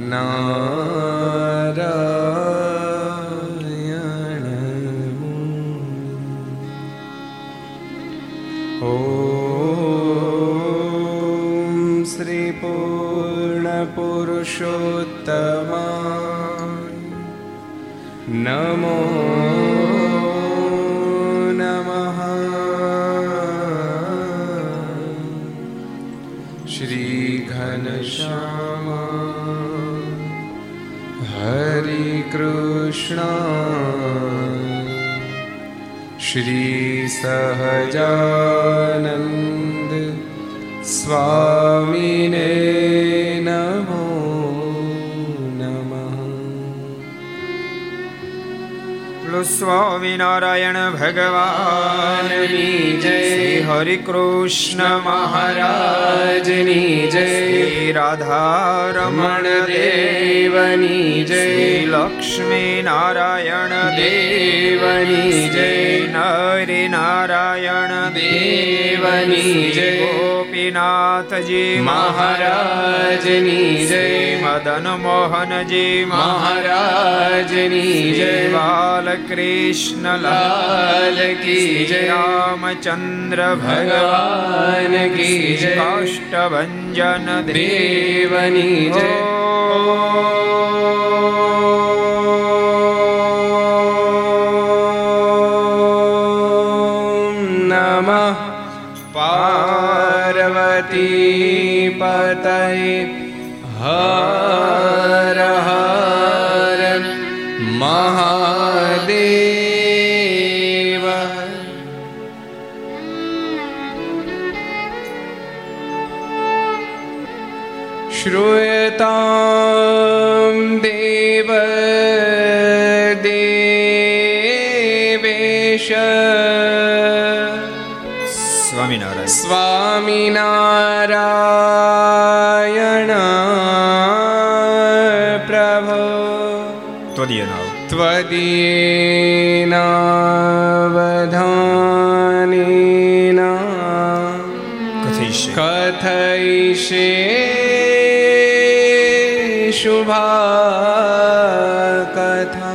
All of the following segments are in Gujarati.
ओ श्रीपूर्णपुरुषोत्तमा। नमो कृष्ण श्रीसहजानन्द स्वामिने સ્વામિનારાયણ ભગવાનની જય. હરિ કૃષ્ણ મહારાજની જય. રાધારમણ દેવની જય. લક્ષ્મી નારાયણ દેવની જય. નરિ નારાયણ દેવની જય. ગોપી હરિનાથજી મહારાજની જય મદન મોહનજી મહારાજની જય બાલકૃષ્ણ લાલ કી જય રામચંદ્ર ભગવાન કી જય કાષ્ટભન દેવની જય भक्तिनावधानेन कथयिषे शुभा कथा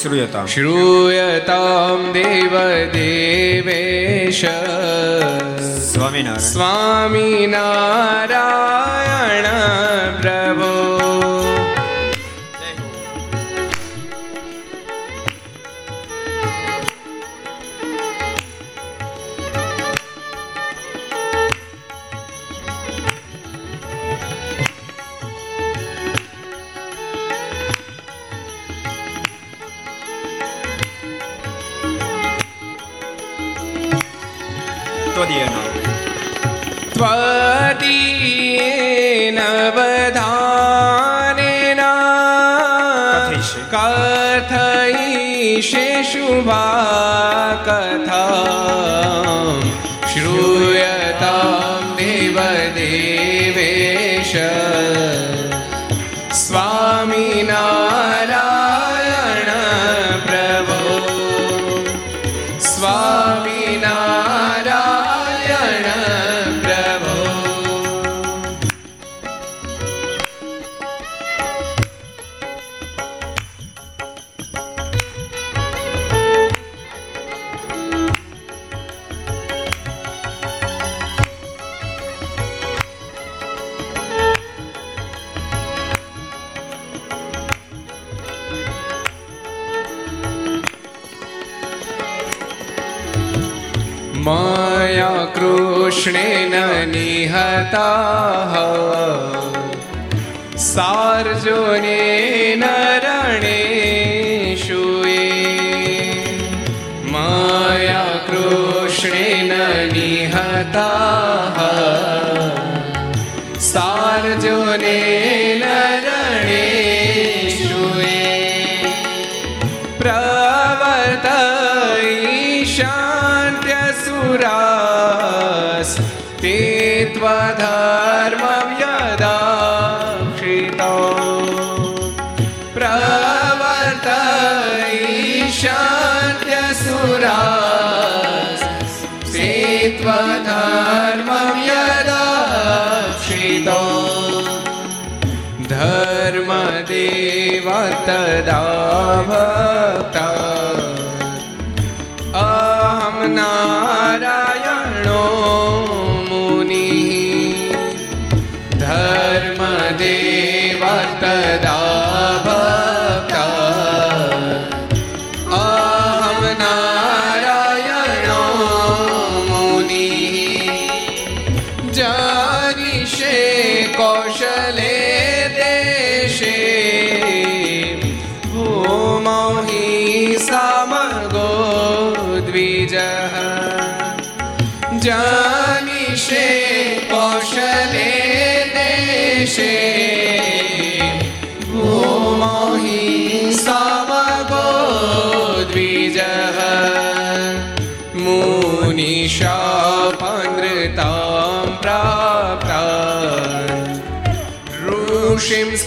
श्रूयतां श्रूयतां देवदेवेश स्वामिनारायण स्वामिनारा विषे शुभा कथा श्रूयतां मया कृष्णेन निहताः सार्जुनेन रणेषु ये मया कृष्णेन निहताः ભક્ત ભક્ત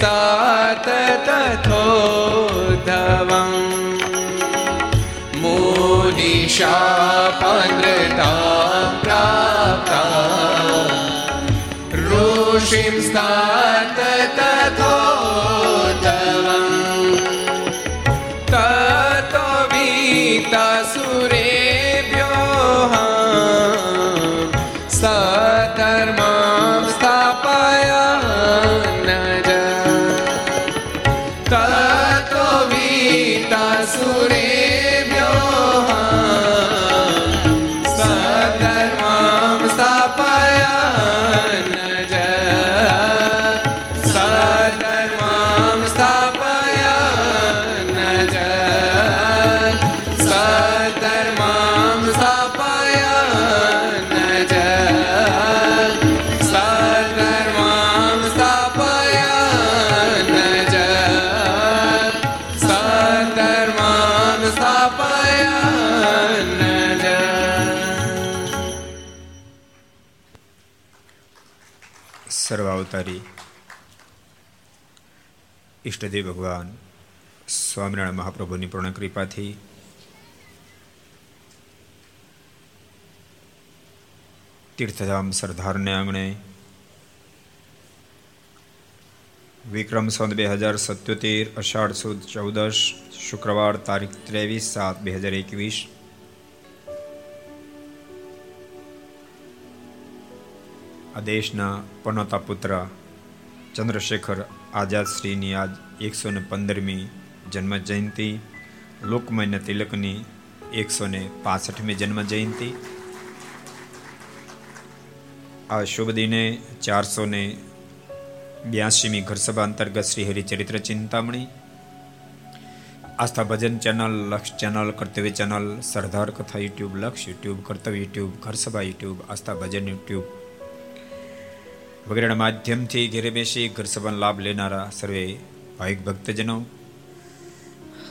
સાત તથોધવં મોનિશાપન્દ્ર સર્વાવતારી ઈષ્ટદેવ ભગવાન સ્વામિનારાયણ મહાપ્રભુની પૂર્ણ કૃપાથી તીર્થધામ સરદારને આંગણે વિક્રમ સંત બે હજાર સત્યોતેર અષાઢ સુદ ચૌદશ શુક્રવાર તારીખ ત્રેવીસ સાત બે હજાર એકવીસ આ દેશના પનોતા પુત્ર ચંદ્રશેખર આઝાદ શ્રીની આજ એકસો ને પંદરમી જન્મ જયંતિ લોકમાન્ય તિલકની એકસો ને પાસઠમી જન્મ જયંતિ આ શુભ દિને ચારસો ને બ્યાસીમી ઘરસભા અંતર્ગત Shri Haricharitra Chintamani, Aastha Bhajan channel, Laksh channel, Kartavya channel, Sardar Katha YouTube, Laksh YouTube, Kartavya YouTube, Gharsabha YouTube, Aastha Bhajan YouTube વગેરેના માધ્યમથી ઘેરે બેસી ઘર સભાનો લાભ લેનારા સર્વે ભાવિક ભક્તજનો,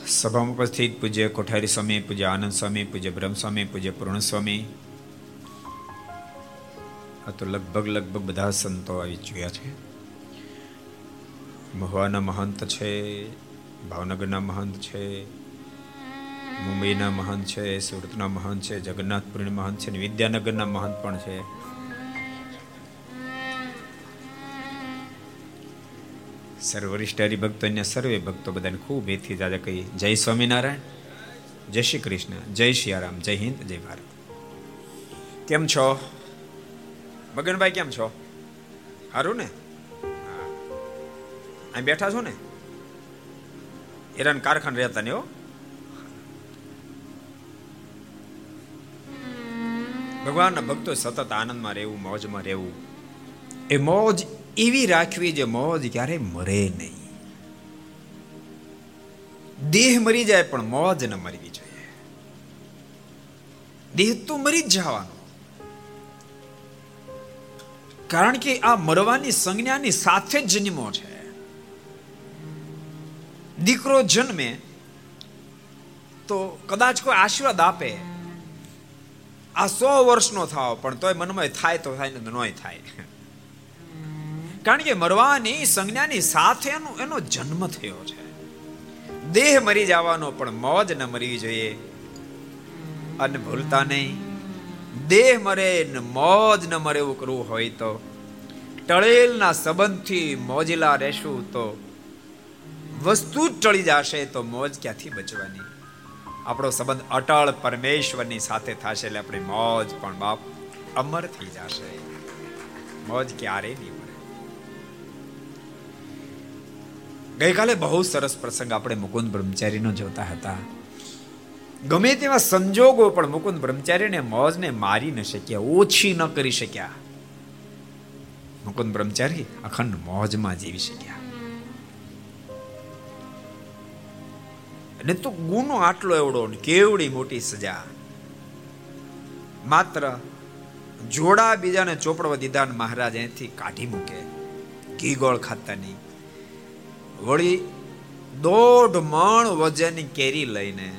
સભામાં ઉપસ્થિત પૂજ્ય કોઠારી સ્વામી, પૂજ્ય આનંદ સ્વામી, પૂજ્ય બ્રહ્મસ્વામી, પૂજ્ય પૂર્ણ સ્વામી આ તો લગભગ લગભગ બધા સંતો આવી ચૂક્યા છે. મહુવાના મહંત છે, ભાવનગરના મહંત છે, મુંબઈના મહંત છે, સુરતના મહંત છે, જગન્નાથપુરીના મહંત છે વિદ્યાનગરના મહંત પણ છે. સર્વ વરિષ્ઠ હરિભક્તો અન્ય સર્વે ભક્તો બધાને ખૂબ એથી દાદા કહી, જય સ્વામિનારાયણ, જય શ્રી કૃષ્ણ, જય શ્રી રામ જય હિન્દ, જય ભારત. કેમ છો? મગનભાઈ કેમ છો? સારું ને? અહીં બેઠા છો ને? હેરાન કારખાન રહેતા ને હો. ભગવાનના ભક્તો સતત આનંદમાં રહેવું, મોજમાં રહેવું. એ મોજ એવી રાખવી જે મોજ ક્યારે મરે નહીં. દેહ મરી જાય પણ મોજ ન મરવી જોઈએ. દેહ તો મરી જ જવાનો. કારણ કે આ મરવાની સંજ્ઞાની સાથે જ જન્મો છે. દીકરો જન્મે તો કદાચ કોઈ આશીર્વાદ આપે. આ સો વર્ષનો થાવ પણ તોય મનમાં થાય તો થાય ને નોય થાય. કારણ કે મરવાની સંજ્ઞાની સાથે એનો એનો જન્મ થયો છે. દેહ મરી જવાનો પણ મોજ ન મરવી જોઈએ. અને ભૂલતા નહીં. દેહ મરે ને મોજ ન મરે એવું કરવું હોય તો. ટળેલના સંબંધથી મોજેલા રહેશું તો. વસ્તુ જ ટળી જશે તો મોજ ક્યાંથી બચવાની? આપણો સંબંધ અટળ પરમેશ્વરની સાથે થશે એટલે આપણી મોજ પણ બાપ અમર થઈ જશે. મોજ ક્યારે નહીં ગઈકાલે બહુ સરસ પ્રસંગ આપણે મુકુંદ બ્રહ્મચારીનો જોતા હતા. ગમે તેવા સંજોગો પણ મુકુંદ બ્રહ્મચારીને મોજને મારી ન શક્યા, ઓછી ન કરી શક્યા. મુકુંદ બ્રહ્મચારી અખંડ મોજમાં જીવી શક્યા. ને તો ગુનો આટલો એવડો ને કેવડી મોટી સજા. માત્ર જોડા બીજાને ચોપડવા દીધા મહારાજ અહીંથી કાઢી મૂકે. ઘી ગોળ ખાતા નહીં. વળી દોઢ મણ વજનની કેરી લઈને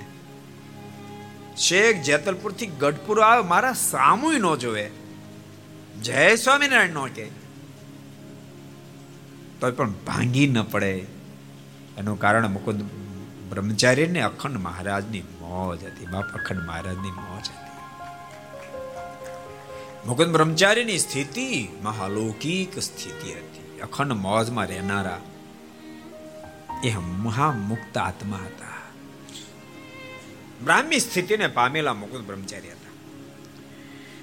શેખ જેતલપુરથી ગઢપુર આવે, મારા સામુય ન જોવે. જય સ્વામિનારાયણ નો કે તો પણ ભાંગી ન પડે. એનું કારણ મુકુંદ બ્રહ્મચારીને અખંડ મહારાજની મોજ હતી, બાપ અખંડ મહારાજની મોજ હતી. મુકુંદ બ્રહ્મચારીની સ્થિતિ મહાલૌકિક સ્થિતિ હતી. અખંડ મોજમાં રહેનારા એ મહા મુક્ત આત્મા હતા. બ્રાહ્મી સ્થિતિને પામેલા મુકુંદ બ્રહ્મચારી હતા.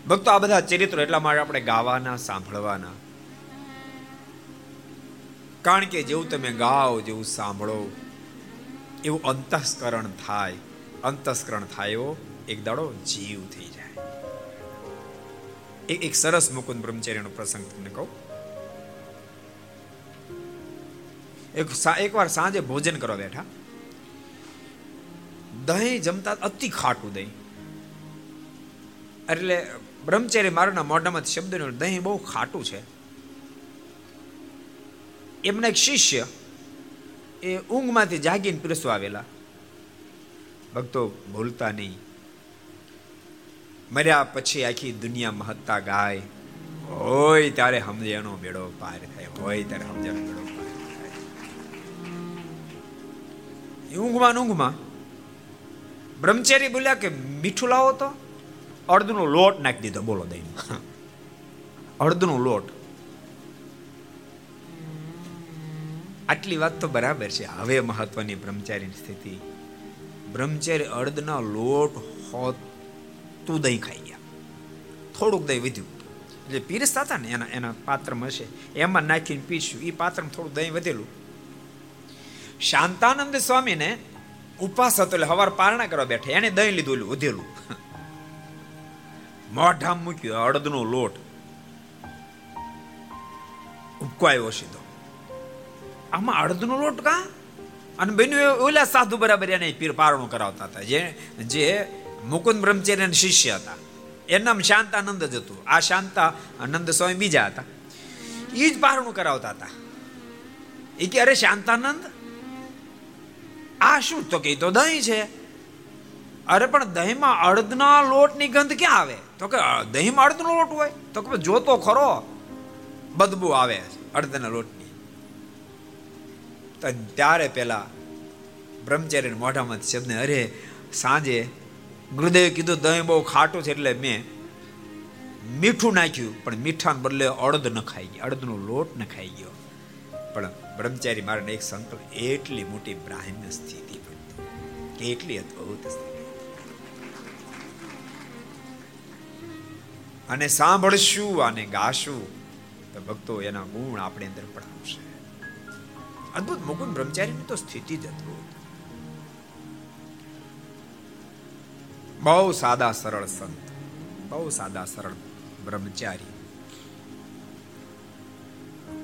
ભક્તો આ બધા ચરિત્રો એટલા માટે આપણે ગાવાના, સાંભળવાના. કારણ કે જેવું તમે ગાઓ, જેવું સાંભળો, એવું અંતસ્કરણ થાય. અંતસ્કરણ થાય એવો એક દાડો જીવ થઈ જાય. એક સરસ મુકુંદ બ્રહ્મચારીનો પ્રસંગ તમને કહું. એક એકવાર સાંજે ભોજન કરવા બેઠા. દહીં જમતા અતિ ખાટું દહીં. એટલે બ્રહ્મચારી મારાના મોઢામાં શબ્દ દહીં બહુ ખાટું છે. એમના એક શિષ્ય એ ઊંઘમાંથી જાગીને પીરસવા આવેલા. ભક્તો, ભૂલતા નહીં. મર્યા પછી આખી દુનિયા મહત્તા ગાય. હોય ત્યારે સમજણો બેડો પાર થાય. હોય ત્યારે સમજણો બેડો ઊંઘમાં ઊંઘમાં. બ્રહ્મચારી બોલ્યા કે મીઠું લાવો તો? અડધનો લોટ નાખી દીધો, બોલો દહીં અડધનો લોટ. આટલી વાત તો બરાબર છે. હવે મહત્વની બ્રહ્મચારીની સ્થિતિ. બ્રહ્મચારી અડદના લોટ હોત તું દહીં ખાઈ ગયા. થોડુંક દહીં વધ્યું. એટલે પીરસતા હતા ને એના એના પાત્રમાં હશે. એમાં નાખીને પીશું એ પાત્રમાં થોડું દહીં વધેલું. શાંતાનંદ સ્વામીને ઉપવાસ હતો એટલે હવાર પારણા કરવા બેઠા. એને દહીં લીધું ઉધેલું મોઢા મૂક્યું, અડદનો લોટ. ઉપકાયો સીધો. આમાં અડદનો લોટ કા? અને બન્યું ઓલા સાધુ બરાબર એને પીર પારણું કરાવતા હતા. જે જે મુકુંદ બ્રહ્મચર્ય શિષ્ય હતા. એનામ નામ શાંતાનંદ જ હતું. આ શાંતા આનંદ સ્વામી બીજા હતા. એ જ પારણું કરાવતા હતા. એ કે અરે શાંતાનંદ? આ શું? તો કે તો દહીં છે. અરે, પણ દહીંમાં અડદના લોટની ગંધ ક્યાં આવે? તો કે દહીંમાં અડદનો લોટ હોય? તો કે જોતો ખરો. બદબુ આવે અડદના લોટની. ત્યારે પેલા બ્રહ્મચારી મોઢામાં શબ્દ અરે, સાંજે ગુરુદેવે કીધું દહીં બહુ ખાટું છે એટલે મેં મીઠું નાખ્યું, પણ મીઠાને બદલે અડદ ન ખાઈ ગયો, અડદનો લોટ ન ખાઈ ગયો. પણ બ્રહ્મચારી મારે એક સંકલ્પ, એટલી મોટી બ્રાહ્મણ સ્થિતિ કેટલી અદભુત સ્થિતિ. અને સાંભળશું અને ગાશું, તો ભક્તો એના ગુણ આપણે અંદર પણ આવશે. અદભુત, મુકુંદ બ્રહ્મચારીની તો સ્થિતિ જ અદભુત. બહુ સાદા, સરળ સંત, બહુ સાદા, સરળ બ્રહ્મચારી.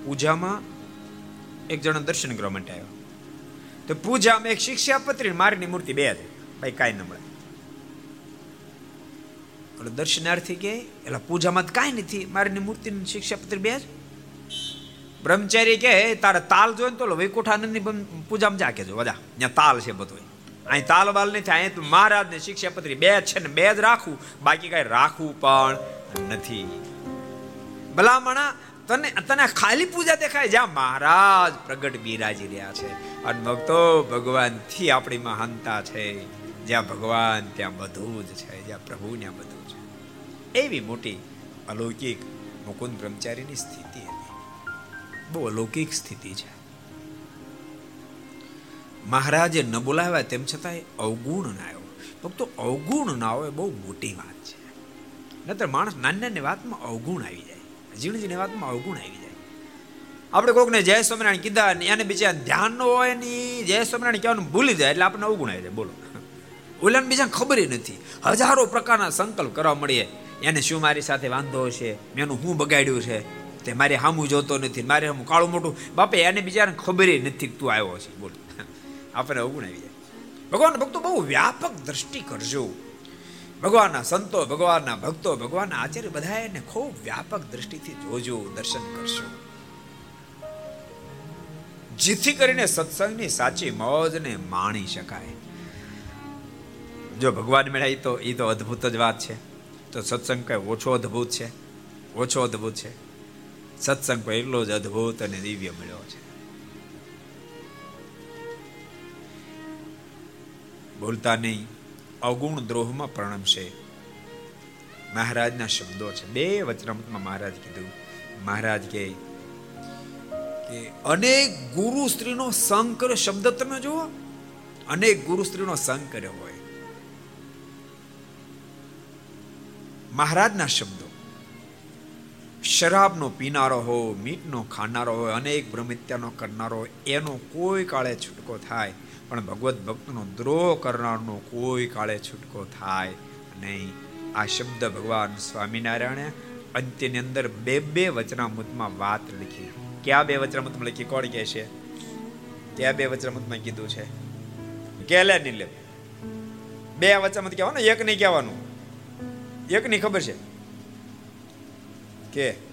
પૂજામાં એક જણો દર્શન કરવા માટે આવ્યો. તો પૂજામાં એક શિક્ષાપત્રી મારીની મૂર્તિ બે હતી. ભાઈ કાંઈ ન મળે. એટલે દર્શનાર્થી કે એટલે પૂજામાં કાંઈ નથી. મારીની મૂર્તિની શિક્ષાપત્રી બે જ. બ્રહ્મચારી કે તારે તાલ જોઈને તો વૈકુંઠાનંદની પૂજામાં જા કેજો બધા ત્યાં તાલ છે બધું અહીં તાલ બાલ નથી અહીં તો મહારાજની શિક્ષાપત્રી બે છે ને બે જ રાખવું બાકી કઈ રાખવું પણ નથી. ભલામણા તને તને ખાલી પૂજા દેખાય? જ્યાં મહારાજ પ્રગટ બિરાજી રહ્યા છે. અને ભક્તો ભગવાનથી આપણી મહાનતા છે. જ્યાં ભગવાન, ત્યાં બધું જ છે. જ્યાં પ્રભુ, ત્યાં બધું છે. એવી મોટી અલૌકિક મુકુંદ બ્રહ્મચારીની સ્થિતિ હતી. બહુ અલૌકિક સ્થિતિ છે. મહારાજે ન બોલાવ્યા, તેમ છતાંય અવગુણ ના આવ્યો. ભક્તો, અવગુણ ના હોય બહુ મોટી વાત છે. નતર માણસ નાની નાની વાતમાં અવગુણ આવી જાય. ઝીણી ઝીણી વાતમાં અવગુણ આવી જાય. આપણે કોકને જય સ્વામિનારાયણ કીધા ને એને બીજા ધ્યાન ન હોય ને જય સ્વામિનારાયણ કહેવાનું ભૂલી જાય એટલે આપણને અવગુણ આવી જાય. બોલો. ઓલાને બીજા ખબર નથી. હજારો પ્રકારના સંકલ્પ કરવા મળીએ. એને શું મારી સાથે વાંધો છે મેનું હું બગાડ્યું છે? તે મારે હામું જોતો નથી. મારે હું કાળું મોટું. બાપે, એને બીજાને ખબર નથી તું આવ્યો છે. બોલ. આપણને અવગુણ આવી જાય. ભગવાન, ભક્તો, બહુ વ્યાપક દ્રષ્ટિ કરજો. ભગવાનના સંતો, ભગવાનના ભક્તો, ભગવાનના આચાર્ય બધા એને ખૂબ વ્યાપક દ્રષ્ટિથી જોજો, દર્શન કરશો. જેથી કરીને સત્સંગની સાચી મોજને માણી શકાય. જો ભગવાન મેળાય તો એ તો અદ્ભુત જ વાત છે. તો સત્સંગ કઈ ઓછો અદ્ભુત છે? ઓછો અદ્ભુત છે. સત્સંગ પણ એટલો જ અદ્ભુત અને દિવ્ય મળ્યો છે. ભૂલતા નહીં. અવગુણ દ્રોહમાં પ્રણમશે મહારાજના શબ્દો છે. બે વચનામૃતમાં મહારાજ કીધું. મહારાજ કે કે અનેક ગુરુ સ્ત્રીનો સંગ કર્યો શબ્દ તમે જુઓ. અનેક ગુરુ સ્ત્રીનો સંગ કર્યો હોય. મહારાજના શબ્દો. શરાબનો પીનારો હોય મીટનો ખાનારો હોય અનેક બ્રહ્મત્યાનો કરનારો એનો કોઈ કાળે છૂટકો થાય. પણ ભગવત ભક્તનો દ્રોહ કરનારનો કોઈ કાળે છૂટકો થાય નહીં. આ શબ્દ ભગવાન સ્વામિનારાયણે અંત્યની અંદર બે બે વચનામૃતમાં વાત લખી. ક્યાં બે વચનામૃતમાં લખી? કોણ કહે છે? ક્યાં બે વચનામૃતમાં કીધું છે. કેલે નહીં લે. બે વચનામૃત કહેવાનું, એક નહીં કહેવાનું. એક ની ખબર છે. કે?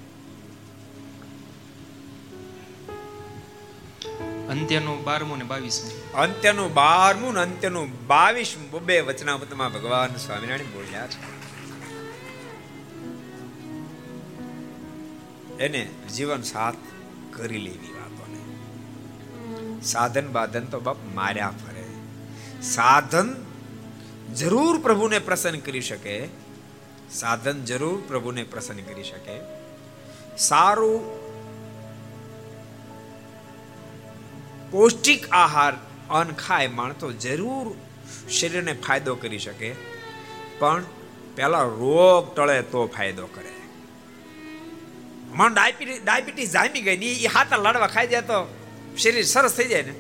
અંત્યનું બારમું ને બાવીસમું. અંત્યનું બારમું ને અંત્યનું બાવીસમું. બબે વચનામૃતમાં ભગવાન સ્વામિનારાયણ બોલ્યા છે. એને જીવન સાથ કરી લેવી વાતોને. સાધન બાધન તો બાપ માર્યા ફરે. સાધન જરૂર પ્રભુને પ્રસન્ન કરી શકે. સાધન જરૂર પ્રભુને પ્રસન્ન કરી શકે. સારું પૌષ્ટિક આહાર અન્ન ખાય માણ તો જરૂર શરીરને ફાયદો કરી શકે, પણ પેલા રોગ ટળે તો ફાયદો કરે. મન ડાયાબિટીસ જામી ગઈ ને એ હાથા લાડવા ખાઈ જાય તો શરીર સરસ થઈ જાય ને?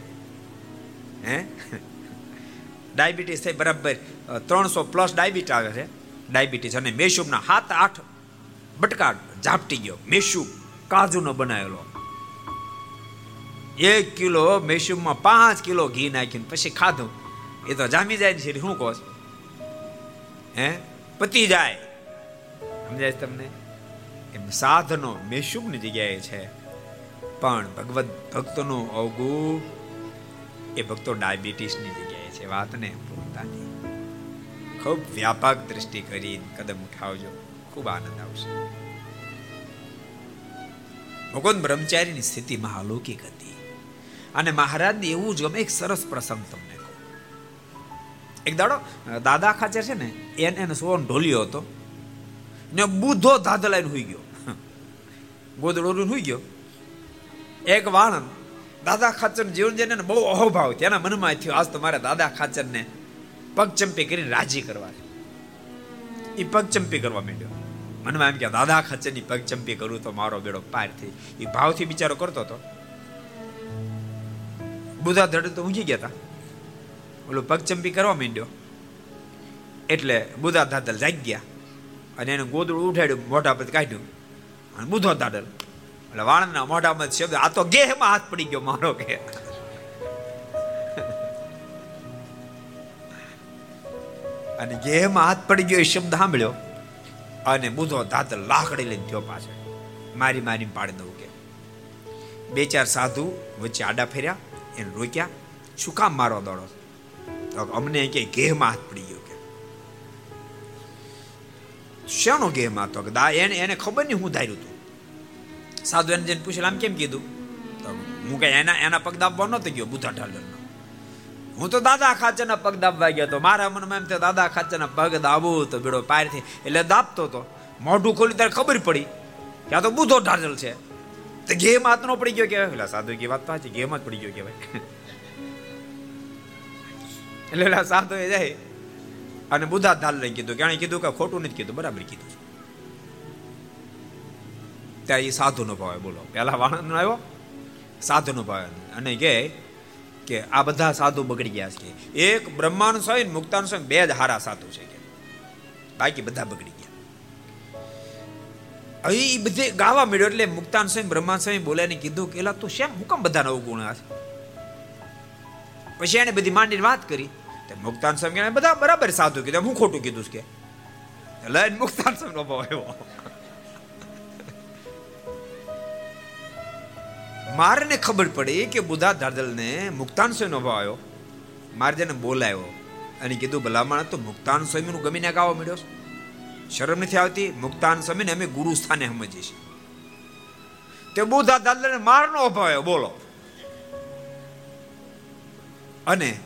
હે? ડાયાબિટીસ થઈ બરાબર ત્રણસો પ્લસ ડાયાબિટીસ આવે છે. ડાયાબિટીસ અને મેશુબના હાથ આઠ બટકા ઝાપટી ગયો. મેશુબ કાજુનો બનાવેલો. એક કિલો મેશુબમાં પાંચ કિલો ઘી નાખીને પછી ખાધું. એ તો જામી જાય છે શું કહો હે? પતી જાય. સમજાય તમને? એમ સાધનો મેશુબની જગ્યાએ છે. પણ ભગવત ભક્તનું અવગુ એ ભક્તો ડાયાબિટીસની જગ્યાએ છે. વાતને ખૂબ વ્યાપક દ્રષ્ટિ કરી કદમ ઉઠાવજો. ખૂબ આનંદ આવશે. ભગવાન બ્રહ્મચારીની સ્થિતિ મહાલૌકિક હતી. અને મહારાજને એવું જ ગમે, એક સરસ પ્રસંગ તમને એક દાડો દાદા ખાચર છે ને, એને એને સોન ઢોલ્યો હતો. ને બુધો ધાધલાઈને હુઈ ગયો. ગોદડો હુઈ ગયો. એક વાણંદ દાદા ખાચર જીવન જેને બહુ અહોભાવ તેના મનમાં થયો, આજ તો મારે દાદા ખાચરને પગચંપી કરીને રાજી કરવા છે એ પગચંપી કરવા માંડ્યો. મનમાં એમ કે, દાદા ખચરની પગચંપી કરું તો મારો બેડો પાર થઈ. એ ભાવથી બિચારો કરતો હતો. બુધા ધડે તો ઊંઘી ગયા હતા ઓલું પગચંપી કરવા માંડ્યો. એટલે બુધા દાદલ જાગી ગયા અને એને ગોદડું ઉઠાડ્યું, મોઢા પર કાઢ્યું. અને બુધો દાદલ, એટલે વાણના મોઢામાં શબ્દ, આ તો ગેહમાં હાથ પડી ગયો મારો કે. અને જેમ હાથ પડી ગયો એ શબ્દ સાંભળ્યો, અને બુધો ધાત લાકડી લઈને થયો પાછળ મારી મારી પાડી દઉં કે, બે ચાર સાધુ વચ્ચે આડા ફેર્યા, એને રોક્યા, શું કામ મારો દોડો? તો અમને કે ઘેમાં હાથ પડી ગયો. કે, શેનો હતો કે, દા, એને એને ખબર નહીં હું ધાર્યું હતું સાધુ એને જઈને પૂછેલા આમ કેમ કીધું? તો હું કઈ એના એના પગ દાબવા નતો ગયો, બુધા ઢાલરનો. હું તો દાદા ખાચરના પગ દાબવા ગયો તો મારા મનમાં એમ થયો, દાદા ખાચરના પગ દાબું. તો બેડો પારથી એટલે દાબતો તો. મોઢું ખોલી ત્યારે ખબર પડી કે આ તો બુધો ઢાજલ છે. તો માત નો પડી ગયો કેવાય એટલે સાધુ કે વાત સાચી, ગેમ જ પડી ગયો કહેવાય. એટલે એટલે સાધુ એ જાય અને બુધા ધાલ લઈને કીધું કે કીધું કે, ખોટું નથી કીધું, બરાબર કીધું ત્યાં એ સાધુ નો ભાવે બોલો. પેલા વાણંદ આવ્યો? સાધુ નો ભાવે. અને કે કે આ બધા સાધુ બગડી ગયા છે. એક બ્રહ્માન સ્વામી મુક્તાન સ્વામી બે જ હારા સાધુ છે કે. બાકી બધા બગડી ગયા. હવે એ બધે ગાવા મળ્યો એટલે મુક્તાન સ્વામી બ્રહ્માન સ્વામી બોલ્યા ને કીધું કે એલા તું શેમ, હું કેમ બધા અવગુણ છે? પછી એને બધી માંડીને વાત કરી. તે મુક્તાન સ્વામી બધા બરાબર સાધુ કીધું. હું ખોટું કીધું કે? લઈને મુક્તાન સ્વામી નો ભાવ આવ્યો મારે ખબર પડી કે બુધા દાદલને મુક્તાન સ્વામીનો ભાવ આવ્યો. મારે જેને બોલાયો અને કીધું ભલામણ તો મુક્તાન સ્વામીનું ગમીને ગાવા મળ્યો શરમ નથી આવતી? મુક્તાન સ્વામીને અમે ગુરુ સ્થાને સમજીએ છીએ. તે બુધા દાદલને મારનો અભાવ આવ્યો, બોલો. અને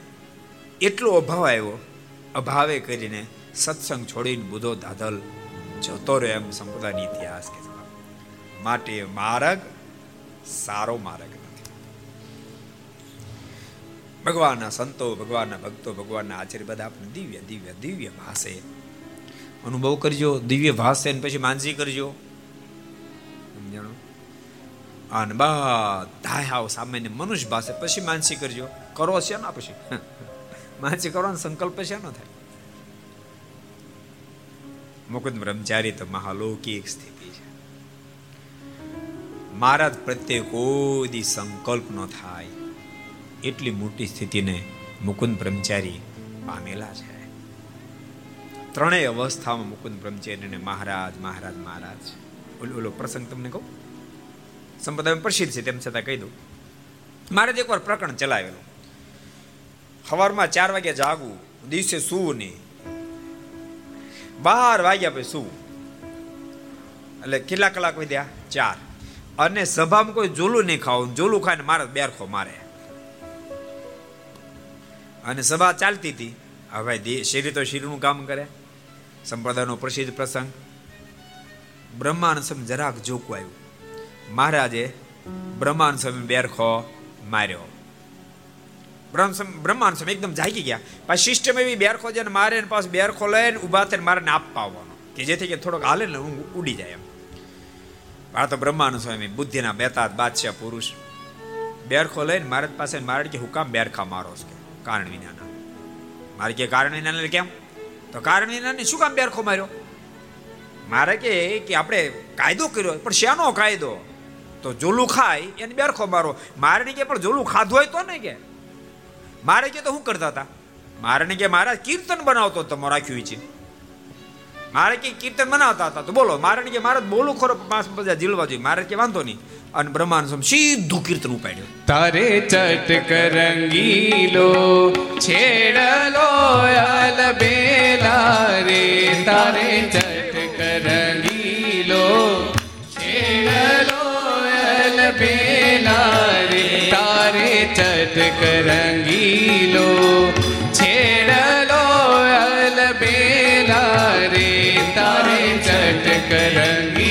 એટલો અભાવ આવ્યો, અભાવે કરીને સત્સંગ છોડીને બુધો દાદલ જતો રહ્યો એમ સંપ્રદાયનો ઇતિહાસ કે માટે માર્ગ સારો માર્ગ નથી. ભગવાનના સંતો, ભગવાનના ભક્તો, ભગવાનના આચાર્ય બધા આપણે દિવ્ય દિવ્ય દિવ્ય ભાષે અનુભવ કરજો, દિવ્ય ભાષે ને પછી માનસી કરજો. સમજાણો અને બધા હાવ સામાન્ય મનુષ્ય ભાષે પછી માનસી કરજો. કરો છે ને પછી? માનસી કરવાનો સંકલ્પ છે ન થાય? મુકુદ બ્રહ્મચારી તો મહાલૌકિક સ્થિતિ. મહારાજ પ્રત્યે કોઈ દી સંકલ્પ ન થાય. એટલી મોટી સ્થિતિને મુકુંદ બ્રહ્મચારી પામેલા છે. ત્રણેય અવસ્થામાં મુકુંદ બ્રહ્મચારીને મહારાજ મહારાજ મહારાજ. ઓલો ઓલો પ્રસંગ તમને કહું? સંપ્રદાય પ્રસિદ્ધ છે, તેમ છતાં કહી દઉં. મારે એકવાર પ્રકરણ ચલાવેલું. સવારમાં ચાર વાગે જાગવું દિવસે સૂવું નહીં. બાર વાગ્યા પછી સૂવું. એટલે કેટલા કલાક વધ્યા ચાર. અને સભામાં કોઈ જોલું નહીં ખાવું. જોલું ખાઈને મારે બેરખો મારે. અને સભા ચાલતી હતી. હવે શિરી તો શિરનું કામ કરે. સંપ્રદાયનો પ્રસિદ્ધ પ્રસંગ. બ્રહ્માંડ સમ જરાક જોકું આવ્યું. મહારાજે બ્રહ્માંડ સમ બેરખો માર્યો. બ્રહ્માંડ સમ એકદમ જાગી ગયા. પાછી સિસ્ટમ એવી, બેરખો જેને મારે પાછું બેરખો લઈને ઊભા થઈને મારે આપવા કે જેથી કે થોડોક હાલે ને હું ઉડી જાય એમ. આ તો બ્રહ્માનંદ સ્વામી, બુદ્ધિના બેતાત બાદશાહ પુરુષ. બેરખો લઈને મહારાજ પાસે મારે કે હુકામ બેરખા મારો છે કારણ વિનાના. મારે કે કારણ વિના કેમ? તો કારણ વિના શું કામ બેરખો માર્યો? મારે કે કે આપણે કાયદો કર્યો પણ શેનો કાયદો? તો જોલું ખાય, એને બેરખો મારો. મારે કે પણ જોલું ખાધું હોય તો ને કે? મારે કે તો શું કરતા હતા? મારે કે મારા કીર્તન બનાવતો તમારો રાખ્યું છે. મારે કે કીર્તન મનાવતા હતા તો બોલો, મારે કે મારે બોલું ખરો પાંચ બધા જીલવા જોઈએ. મારે કે વાંધો નહીં. અને બ્રહ્માન સ્વામી સીધું કીર્તન ઉપાડ્યું. તારે ચટક રંગીલો છેડલો અલ બેલા રે. તારે ચટક રંગીલો છેડલો અલ બેલા રે. તારે ચટક રંગીલો છેડલો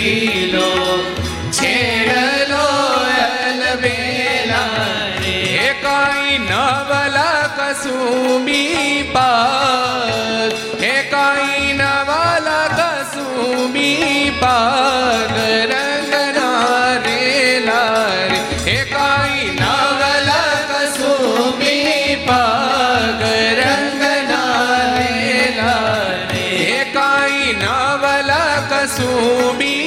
રંગીલો છેડલો અલ બેલા રે કાઈ નવલા કસુમી પાગ, હે કાઈ નવલા કસુમી પાગ રંગના રે રંગના રે. હે કાઈ નવલા કસુમી પાગ રંગના રે. લારે હે કાઈ નવલ કસુમી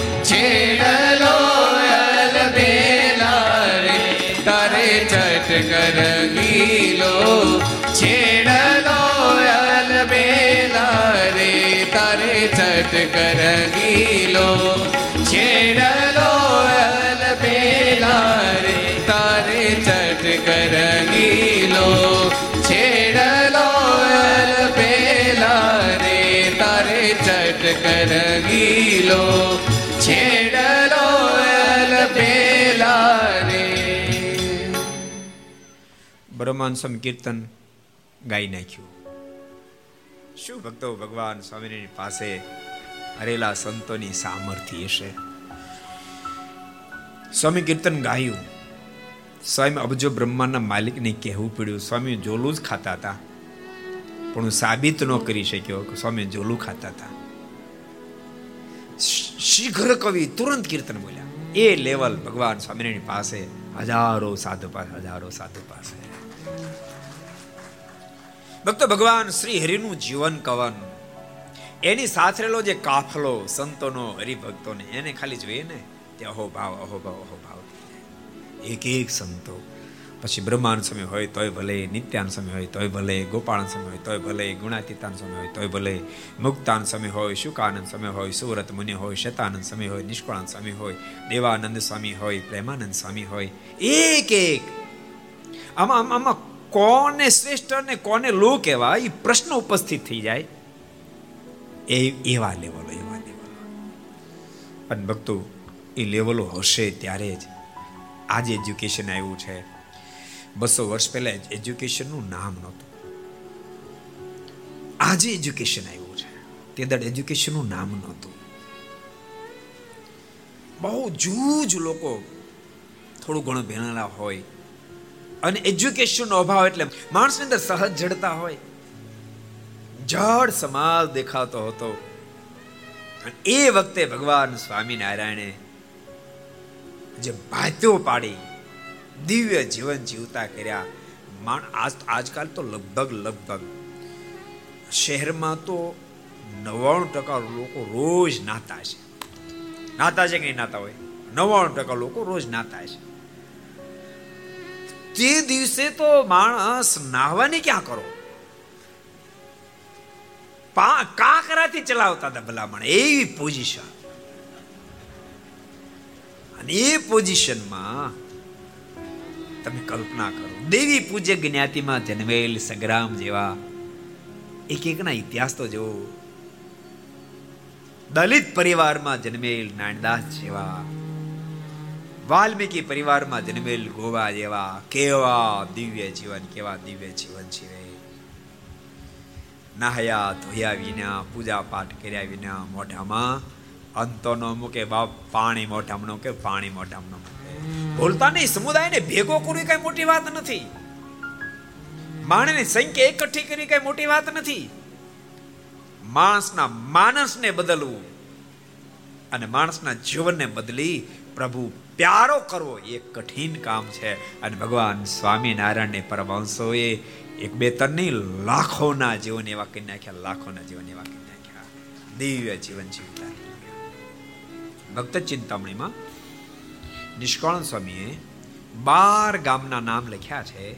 તારે ચટક લો છેડલો અલ બેલા રે તારે ચટક રંગીલો છેડલો અલ બેલા રે તારે ચટક રંગીલો છેડલો અલ બેલા રે બ્રહ્માંડ સ્વામી કીર્તન ગાઈ નાખ્યું. શું ભક્તો ભગવાન સ્વામિની પાસે હરેલા સંતોની સામર્થ્ય હશે? સ્વામી કીર્તન ગાયું. સ્વામી અબજો બ્રહ્માના માલિકને કહેવું પડ્યું, સ્વામી, જોલું જ ખાતા હતા. પણ હું સાબિત ન કરી શક્યો કે સ્વામી જોલું ખાતા હતા. શીઘ્ર કવિ તુરંત કીર્તન બોલ્યા. એ લેવલ ભગવાન સ્વામિનારાયણ પાસે હજારો સાધુ પાસે, હજારો સાધુ પાસે. ભક્તો ભગવાન શ્રી હરિનું જીવન કવન. એની સાથરેલો જે કાફલો સંતોનો, હરિભક્તોને, એને ખાલી જોઈએ ને, તે અહોભાવ અહોભાવ અહોભાવ. એક એક સંતો. પછી બ્રહ્માન સમય હોય તોય ભલે, નિત્યાન સમય હોય તોય ભલે, ગોપાળન સમય હોય તોય ભલે, ગુણાતીતાન સમય હોય તોય ભલે, મુક્તાન સમય હોય, શુકાનંદ સમય હોય સુરત મુનિ હોય, શતાનંદ સમય હોય નિષ્કળાનંદ સ્વામી હોય, દેવાનંદ સ્વામી હોય, પ્રેમાનંદ સ્વામી હોય, એક એક. આમાં આમાં કોને શ્રેષ્ઠ અને કોને લો કહેવાય? એ પ્રશ્ન ઉપસ્થિત થઈ જાય. એ એવા લેવલો એવા લેવલો અને ભક્તો, એ લેવલો હશે ત્યારે જ. આજે એજ્યુકેશન આવ્યું છે. બસો વર્ષ પહેલા એજ્યુકેશનનું નામ નહોતું. આજે એજ્યુકેશન આવ્યું છે. તે દળ એજ્યુકેશનનું નામ નહોતું. બહુ જૂજ લોકો થોડું ઘણું ભણેલા હોય અને એજ્યુકેશનનો અભાવ એટલે માણસની અંદર સહજ જડતા હોય. જડ સમાજ દેખાતો હતો. એ વખતે ભગવાન સ્વામિનારાયણે જે ભાત્યો પાડી, દિવ્ય જીવન જીવતા કર્યા. માણ આજ, આજકાલ તો લગભગ લગભગ શહેરમાં તો નવ્વાણું ટકા લોકો રોજ નાતા છે. નાતા છે કે નહીં નાતા હોય? નવ્વાણું ટકા લોકો રોજ નાતા છે. તે દિવસે તો માણસ નાહવાની ક્યાં કરો? કાકરાથી ચલાવતા હતા ભલામણ, એવી પોઝિશન અને એ પોઝિશનમાં તમે કલ્પના કરો, દેવી પૂજ્ય જ્ઞાતિમાં જન્મેલ સંગ્રામ જેવા એક એકના ઇતિહાસ તો જુઓ. દલિત પરિવારમાં જન્મેલ નાનદાસ જેવા વાલ્મીકી પરિવારમાં જન્મેલ ગોવા જેવા કેવા દિવ્ય જીવન, કેવા દિવ્ય જીવન જીવે નાહયા, ધોયા વિના, પૂજા પાઠ કર્યા વિના મોઢામાં અંતો નો મૂકે, બાપ પાણી મોઢામાં કે પાણી મોઢામાં મૂકે. બોલતા નહીં સમુદાયને ભેગો કરવી કઈ મોટી વાત નથી. માણસની સંખ્યા એકઠી કરી કઈ મોટી વાત નથી. માણસના માનસને બદલવું અને માણસના જીવનને બદલી પ્રભુ પ્યારો કરવો એ કઠિન કામ છે. અને ભગવાન સ્વામિનારાયણને પરમહંસોએ એક બે તનની લાખોના જીવન એવા કરી નાખ્યા, લાખોના જીવન એવા કરી નાખ્યા. દિવ્ય જીવન જીવતા ભક્ત ચિંતામણીમાં નિષ્કાળ સ્વામીએ બાર ગામના નામ લખ્યા છે,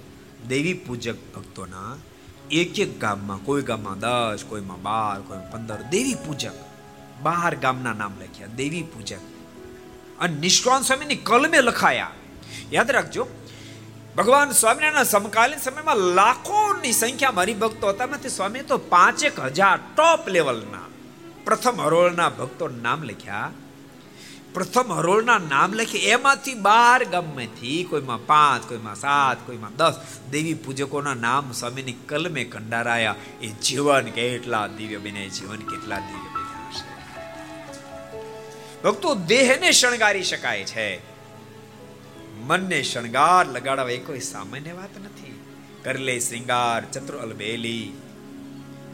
દેવી પૂજક ભક્તોના એક એક ગામમાં, કોઈ ગામમાં દસ, કોઈમાં બાર કોઈ પંદર, દેવી પૂજક. બાર ગામના નામ લખ્યા, દેવી પૂજક. અને નિષ્કાળ સ્વામીની કલમે લખાયા. યાદ રાખજો, ભગવાન સ્વામિનારાયણ સમકાલીન સમયમાં લાખોની સંખ્યામાં હરિભક્તો હતા. એમાંથી સ્વામી તો પાંચેક હજાર ટોપ લેવલના પ્રથમ હરોળના ભક્તો નામ લખ્યા. પ્રથમ હરોળના નામ લખી એમાંથી બાર ગામમાંથી કોઈમાં પાંચ, કોઈમાં સાત, કોઈમાં દસ, દેવી પૂજકોના નામ સ્વામીની કલમે કંડારાયા. એ જીવન કેટલા દિવ્ય બને, જીવન કેટલા દિવ્ય ભક્તો, દેહને શણગારી શકાય છે. મનને શણગાર લગાડવા એ કોઈ સામાન્ય વાત નથી. કરલે શ્રૃંગાર ચતુર અલબેલી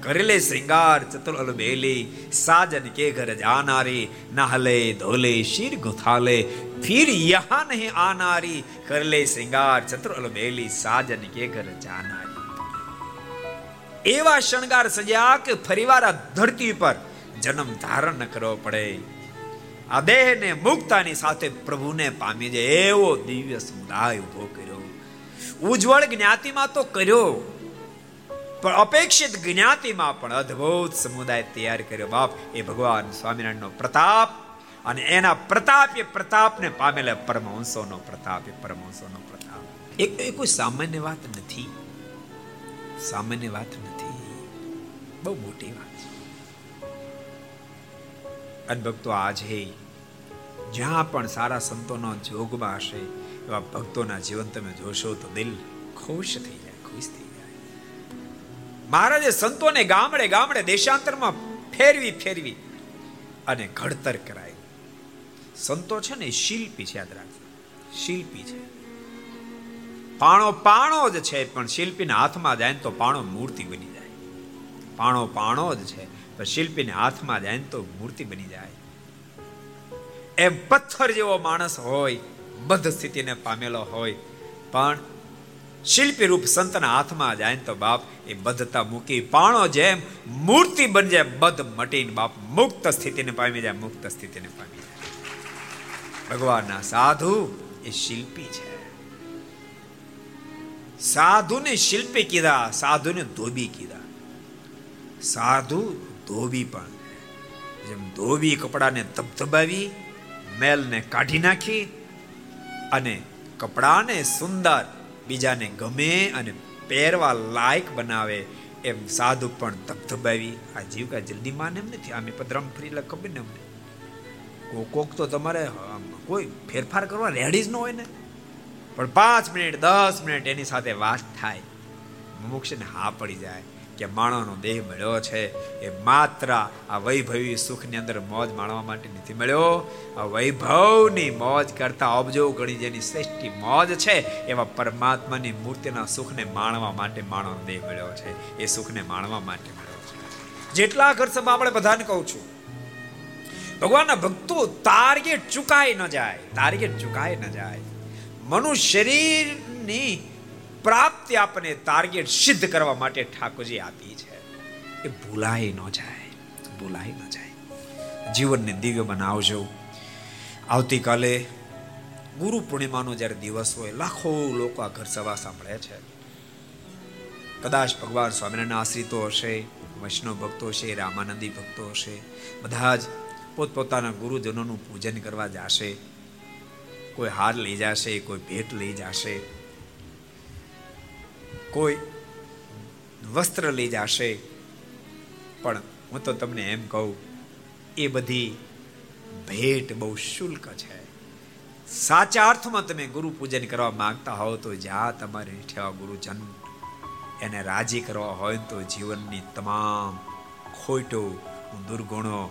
કરેલે શ્રૃંગાર ચતુર અલબેલી સાજન કે ઘર જાનારી, નહલે, ધોલે, શીર ગુથાલે. ફિર યહાં નહીં આનારી. કરલે શ્રૃંગાર ચતુર અલબેલી સાજન કે ઘર જાનારી. એવા શણગાર સજ્યા કે ફરીવાર આ ધરતી પર જન્મ ધારણ ન કરવો પડે. આ દેહને મુક્તાની સાથે પ્રભુને પામી જાય. એવો દિવ્ય સમુદાય ઊભો કર્યો. ઉજ્જવળ જ્ઞાતિમાં તો કર્યો. પણ અપેક્ષિત જ્ઞાતિમાં પણ અદ્ભુત સમુદાય તૈયાર કર્યો. બાપ, એ ભગવાન સ્વામિનારાયણનો પ્રતાપ અને એના પ્રતાપ એ પ્રતાપને પામેલા પરમહંસોનો પ્રતાપ, એ પરમહંસોનો પ્રતાપ. એક એ કોઈ સામાન્ય વાત નથી. સામાન્ય વાત નથી. બહુ મોટી વાત. છે અને ભક્તો આજે જ્યાં પણ સારા સંતોનો જોગમાં હશે, એવા ભક્તોના જીવન તમે જોશો તો દિલ ખુશ થઈ જાય, ખુશ થઈ જાય. મહારાજે સંતોને ગામડે ગામડે દેશાંતરમાં ફેરવી ફેરવી અને ઘડતર કરાય. સંતો છે ને શિલ્પી છે, યાદ રાખજો. શિલ્પી છે. પાણો પાણો જ છે, પણ શિલ્પીના હાથમાં જાય તો પાણો મૂર્તિ બની જાય. પાણો પાણો જ છે. પણ શિલ્પીને હાથમાં જાય તો મૂર્તિ બની જાય. એમ પથ્થર જેવો માણસ હોય બદ્ધ સ્થિતિને પામેલો હોય, પણ શિલ્પી રૂપ સંતના હાથમાં જાય તો બાપ એ બદ્ધતા મૂકી પાણો જેમ મૂર્તિ બની જાય, બધ મટીને બાપ મુક્ત સ્થિતિને પામી જાય, મુક્ત સ્થિતિને પામી જાય. ભગવાનના સાધુ એ શિલ્પી છે. સાધુને શિલ્પી કીધા, સાધુને ધોબી કીધા. સાધુ ધોબી પણ. જેમ ધોબી કપડાને ધબધબાવી, મેલને કાઢી નાખી અને કપડાને સુંદર, બીજાને ગમે અને પહેરવા લાયક બનાવે એમ સાધુ પણ ધબધબાવી. આ જીવ કા જલ્દી માને એમ નથી. આમે પદરામ ફરી ખબર ને અમને. કોક કોક તો તમારે કોઈ ફેરફાર કરવા રેડી જ ન હોય ને. પણ પાંચ મિનિટ, દસ મિનિટ એની સાથે વાત થાય. મુમુક્ષને હા પડી જાય. કે માણસનો દેહ મળ્યો છે, એ માત્ર આ વૈભવી સુખની અંદર મોજ માણવા માટે નથી મળ્યો. આ વૈભવની મોજ કરતા અબજો ગણી જેની શ્રેષ્ઠ મોજ છે, એવા પરમાત્માની મૂર્તિના સુખને માણવા માટે માણસનો દેહ મળ્યો છે. એ સુખને માણવા માટે મળ્યો છે. જેટલા ઘર આપણે બધાને કહું છું, ભગવાનના ભક્તો ટાર્ગેટ ચુકાઈ ન જાય, ટાર્ગેટ ચુકાઈ ન જાય. મનુષ્ય શરીરની પ્રાપ્તિ આપને ટાર્ગેટ સિદ્ધ કરવા માટે ઠાકોરજી આપી છે. એ ભૂલાય ન જાય, ભૂલાય ન જાય. જીવનને દિવ્ય બનાવજો. આવતીકાલે ગુરુ પૂર્ણિમાનો જ્યારે દિવસ હોય, લાખો લોકો આ ઘર સભા સાંભળે છે. કદાચ ભગવાન સ્વામિનારાયણ આશ્રિતો હશે, વૈષ્ણવ ભક્તો હશે, રામાનંદી ભક્તો હશે, બધા જ પોતપોતાના ગુરુજનોનું પૂજન કરવા જશે. કોઈ હાર લઈ જશે, કોઈ ભેટ લઈ જશે. કોઈ વસ્ત્ર લઈ જશે. પણ હું તો તમને એમ કહું, એ બધી ભેટ બહુ શુલ્ક છે. સાચા અર્થમાં તમે ગુરુ પૂજન કરવા માંગતા હોવ તો જ્યાં તમારે ઠેવા ગુરુજન એને રાજી કરવા હોય તો જીવનની તમામ ખોટો, દુર્ગુણો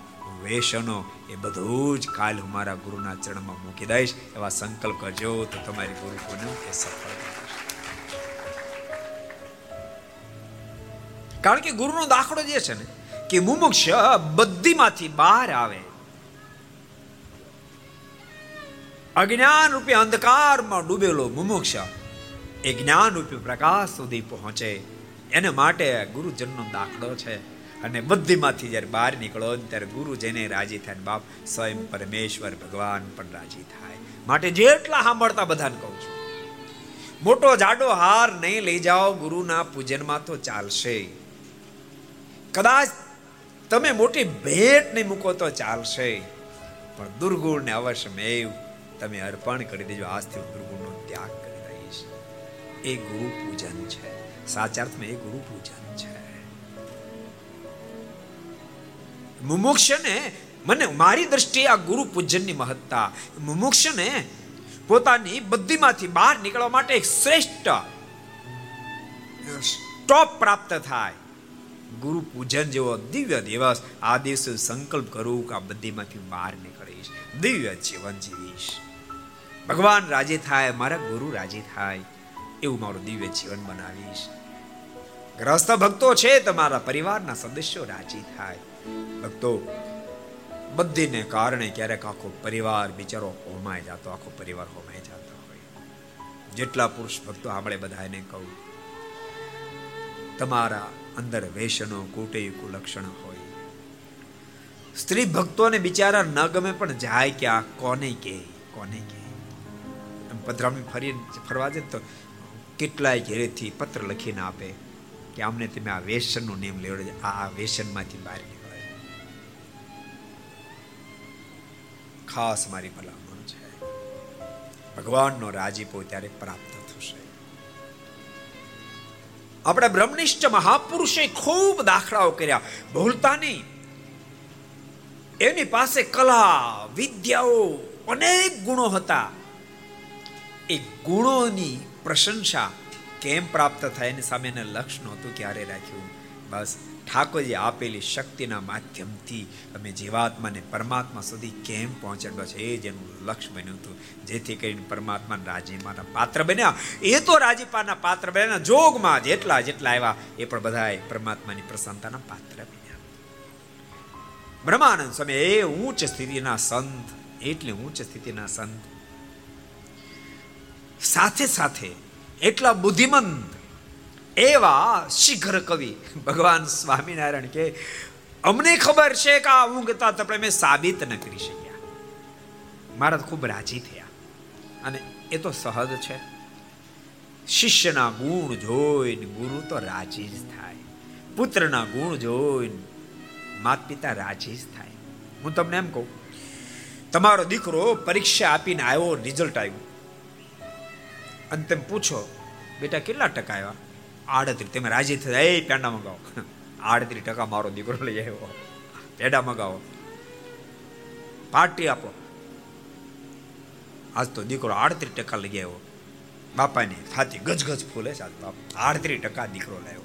વેશનો એ બધું જ કાલ હું મારા ગુરુના ચરણમાં મૂકી દઈશ. એવા સંકલ્પ કરજો તો તમારી ગુરુ પૂનમ એ સફળ કારણ કે ગુરુનો દાખલો જે છે ને, કે મુમુક્ષ બધીમાંથી બહાર આવે. અજ્ઞાન રૂપી અંધકારમાં ડૂબેલો મુમુક્ષ એ જ્ઞાન રૂપી પ્રકાશ સુધી પહોંચે. એને માટે ગુરુજનનો દાખલો છે. અને બધીમાંથી જ્યારે બહાર નીકળો ત્યારે ગુરુ જેને રાજી થાય બાપ સ્વયં પરમેશ્વર ભગવાન પણ રાજી થાય. માટે જેટલા સાંભળતા બધાને કહું છું. મોટો જાડો હાર નહીં લઈ જાઓ, ગુરુના પૂજનમાં તો ચાલશે. કદાચ તમે મોટી ભેટ નહીં મૂકો તો ચાલશે. પણ દુર્ગુણને અવશ્યમેવ તમે અર્પણ કરી દેજો. આજથી દુર્ગુણનો ત્યાગ કરી દઈશ. એ ગુરુ પૂજન છે. સાચા અર્થમાં એ ગુરુ પૂજન છે. મુમુક્ષને મને મારી દ્રષ્ટિએ આ ગુરુ પૂજનની મહત્તા. મુમુક્ષને પોતાની બુદ્ધિમાંથી બહાર નીકળવા માટે એક શ્રેષ્ઠ સ્ટોપ પ્રાપ્ત થાય. ગુરુ પૂજન જેવો દિવ્ય દિવસ આ દિવસે સંકલ્પ કરું કે આ બધીમાંથી બહાર નીકળીશ. દિવ્ય જીવન જીવીશ. ભગવાન રાજી થાય, મારા ગુરુ રાજી થાય, એવું મારું દિવ્ય જીવન બનાવીશ. ગ્રસ્ત ભક્તો છે તમારા પરિવારના સદસ્યો રાજી થાય. ભક્તો, બધીને કારણે ક્યારેક આખો પરિવાર બિચારો હોમાઈ જતો, આખો પરિવાર હોમાઈ જતો હોય. જેટલા પુરુષ ભક્તો આપણે બધાને કહું તમારા અંદર વેશનો કુટેય કુલક્ષણ હોય. સ્ત્રી ભક્તોને બિચારા ન ગમે પણ જાય કે આ કોને કે કોને કે. પધરામણી ફરી ફરવા જાય તો કેટલાય ઘેરેથી પત્ર લખીને આપે કે અમને તમે આ વેસનનો નિયમ લેવડે આ વેસનમાંથી બહાર નીકળે. ખાસ મારી ભલામણ છે. ભગવાનનો રાજીપો ત્યારે પ્રાપ્ત આપણે બ્રહ્મનિષ્ઠ મહાપુરુષે ખૂબ દાખલાઓ કર્યા. ભૂલતા નહીં. એની પાસે કલા, વિદ્યાઓ અનેક ગુણો હતા. એ ગુણોની પ્રશંસા કેમ પ્રાપ્ત થાય એની સામે લક્ષ્ય નહોતું ક્યારે રાખ્યું. બસ ઠાકોરજી આપેલી શક્તિના માધ્યમથી અમે જીવાત્માને પરમાત્મા સુધી કેમ પહોંચાડ્યો છે? એ જેનું લક્ષ્ય બન્યું હતું. જેથી કરીને પરમાત્મા રાજીમાના પાત્ર બન્યા. એ તો રાજીપાના પાત્ર બન્યા જોગમાં જેટલા જેટલા આવ્યા, એ પણ બધા પરમાત્માની પ્રસન્નતાના પાત્ર બન્યા. બ્રહ્માનંદ સ્વામી, એ ઊંચ સ્થિતિના સંત, એટલે ઊંચ સ્થિતિના સંત. સાથે સાથે એટલા બુદ્ધિમંત એવા શીઘ્ર કવિ. ભગવાન સ્વામિનારાયણ કે, અમને ખબર છે કે આ ઊંઘતા તપડે મેં સાબિત ન કરી શક્યા. મહારાજ ખૂબ રાજી થયા. અને એ તો સહજ છે. શિષ્યના ગુણ જોઈને ગુરુ તો રાજી જ થાય. પુત્રના ગુણ જોઈને માત પિતા રાજી જ થાય. હું તમને એમ કહું, તમારો દીકરો પરીક્ષા આપીને આવ્યો રિઝલ્ટ આવ્યું. અને તમે પૂછો, બેટા, કેટલા ટકા આવ્યા? આડત્રીસ. તમે રાજી થયા, એ પેંડા મગાવો. આડત્રીસ ટકા મારો દીકરો લઈ આવ્યો. પેંડા મગાવો. પાર્ટી આપો. આજ તો દીકરો આડત્રીસ ટકા લઈ આવ્યો. બાપાની છાતી ગજગજ ફૂલે છે બાપ આડત્રીસ ટકા દીકરો લાવ્યો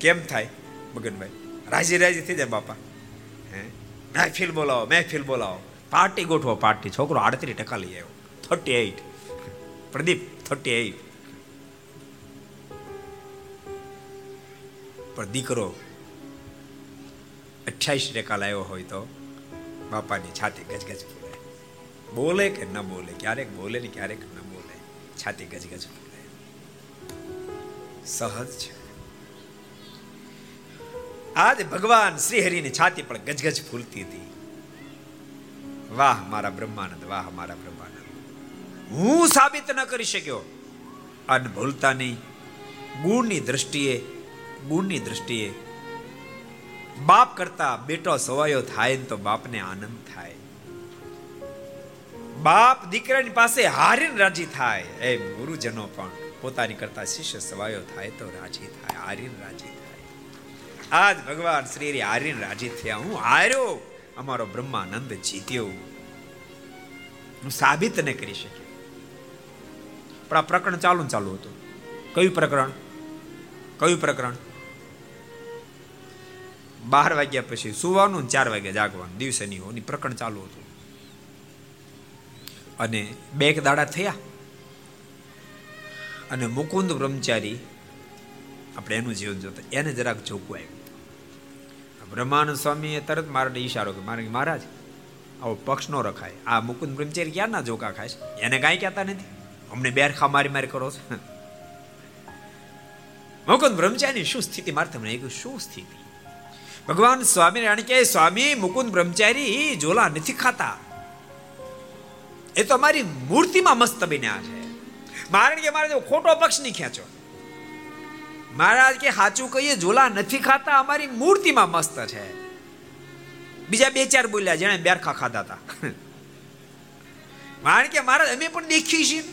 કેમ થાય, મગનભાઈ? રાજી રાજી થઈ જાય બાપા. હે? મહેફિલ બોલાવો મહેફિલ બોલાવો. પાર્ટી ગોઠવો, પાર્ટી. છોકરો આડત્રીસ ટકા લઈ આવ્યો. Thirty eight. Pradeep, thirty eight. પણ દીકરો અઠ્યાવીસ ટકા લાવ્યો હોય તો બાપાની છાતી ગજગજ ફૂલે. બોલે કે ન બોલે, ક્યારેક બોલે ને ક્યારેક ન બોલે, છાતી ગજગજ ફૂલે. સહજ છે. આજ ભગવાન શ્રી હરિની છાતી પણ ગજગજ ફૂલતી હતી. વાહ, મારા બ્રહ્માનંદ, વાહ, મારા બ્રહ્માનંદ. હું સાબિત ન કરી શક્યો. અન ભૂલતા નહીં. ગુણની દ્રષ્ટિએ ગુણની દ્રષ્ટિએ બાપ કરતા બેટો સવાયો થાય તો બાપને આનંદ થાય. બાપ દીકરાની પાસે હારીને રાજી થાય. એ ગુરુજનો પણ પોતાની કરતા શિષ્ય સવાયો થાય તો રાજી થાય, હારીને રાજી થાય. આજ ભગવાન શ્રી હારીને રાજી થયા. હું હાર્યો. અમારો બ્રહ્માનંદ જીત્યો. હું સાબિત ન કરી શક્યો. પણ આ પ્રકરણ ચાલુ ચાલુ હતું. કયું પ્રકરણ? કયું પ્રકરણ? બાર વાગ્યા પછી સુવાનું ચાર વાગ્યા જાગવાનું. દિવસે નહીં પ્રકરણ ચાલુ હતું. અને બે દાડા થયા. અને મુકુંદ બ્રહ્મચારી, આપણે એનું જીવન જોતા, એને જરાક જોકું આવ્યું. બ્રહ્માનંદ સ્વામીએ તરત મારાને ઈશારો કે મારે મહારાજ, આવો પક્ષ નો રખાય. આ મુકુંદ બ્રહ્મચારી ક્યાં ના જોકા ખાય એને કાંઈ કહેતા નથી. અમને બેરખા મારી મારી કરો છો. મુકુંદ બ્રહ્મચારીની શું સ્થિતિ? મારે તમને શું સ્થિતિ? ભગવાન સ્વામિનારાયણ કે સ્વામી, મુકુંદ બ્રહ્મચારી ઝોલા નથી ખાતા. એ તો અમારી મૂર્તિમાં મસ્ત બન્યા છે. મારણ કે, મારે ખોટો પક્ષ નહીં ખેંચો. મહારાજ કે સાચું કહીએ, ઝોલા નથી ખાતા, અમારી મૂર્તિમાં મસ્ત છે. બીજા બે ચાર બોલ્યા જેને બેરખા ખાધા હતા મારણ કે, મહારાજ, અમે પણ દેખીએ છીએ.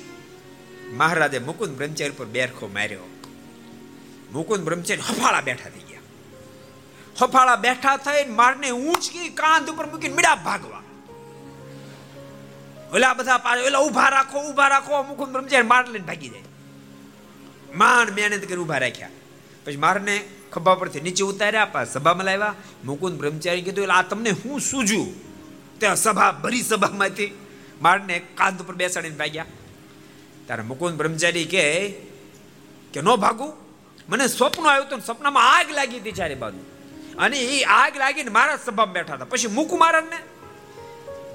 મહારાજે મુકુંદ બ્રહ્મચારી પર બેરખો માર્યો. મુકુંદ બ્રહ્મચારી હફાળા બેઠા ગયા હફાળા બેઠા થઈને મારને ઊંચકી કાંધ ઉપર મૂકીને મીડા ભાગવા. ઓલા બધા પાછળ ઓલા ઊભા રાખો ઊભા રાખો મુકુંદ બ્રહ્મચારી માર લઈને ભાગી જાય. માંડ મહેનત કરી ઊભા રાખ્યા. પછી મારને ખભા પરથી નીચે ઉતાર્યા પા સભામાં લાવ્યા. મુકુંદ બ્રહ્મચારી કીધું, એટલે આ તમને હું સૂજ્યું ત્યાં સભા, ભરી સભામાંથી મારને કાંધ ઉપર બેસાડીને ભાગ્યા. ત્યારે મુકુંદ બ્રહ્મચારી કે કે, નો ભાગું? મને સ્વપ્ન આવ્યું હતું સપનામાં આગ લાગી હતી ચારે બાજુ. અને એ આગ લાગીને મારા સભામાં બેઠા હતા. પછી મૂકું મહારાજને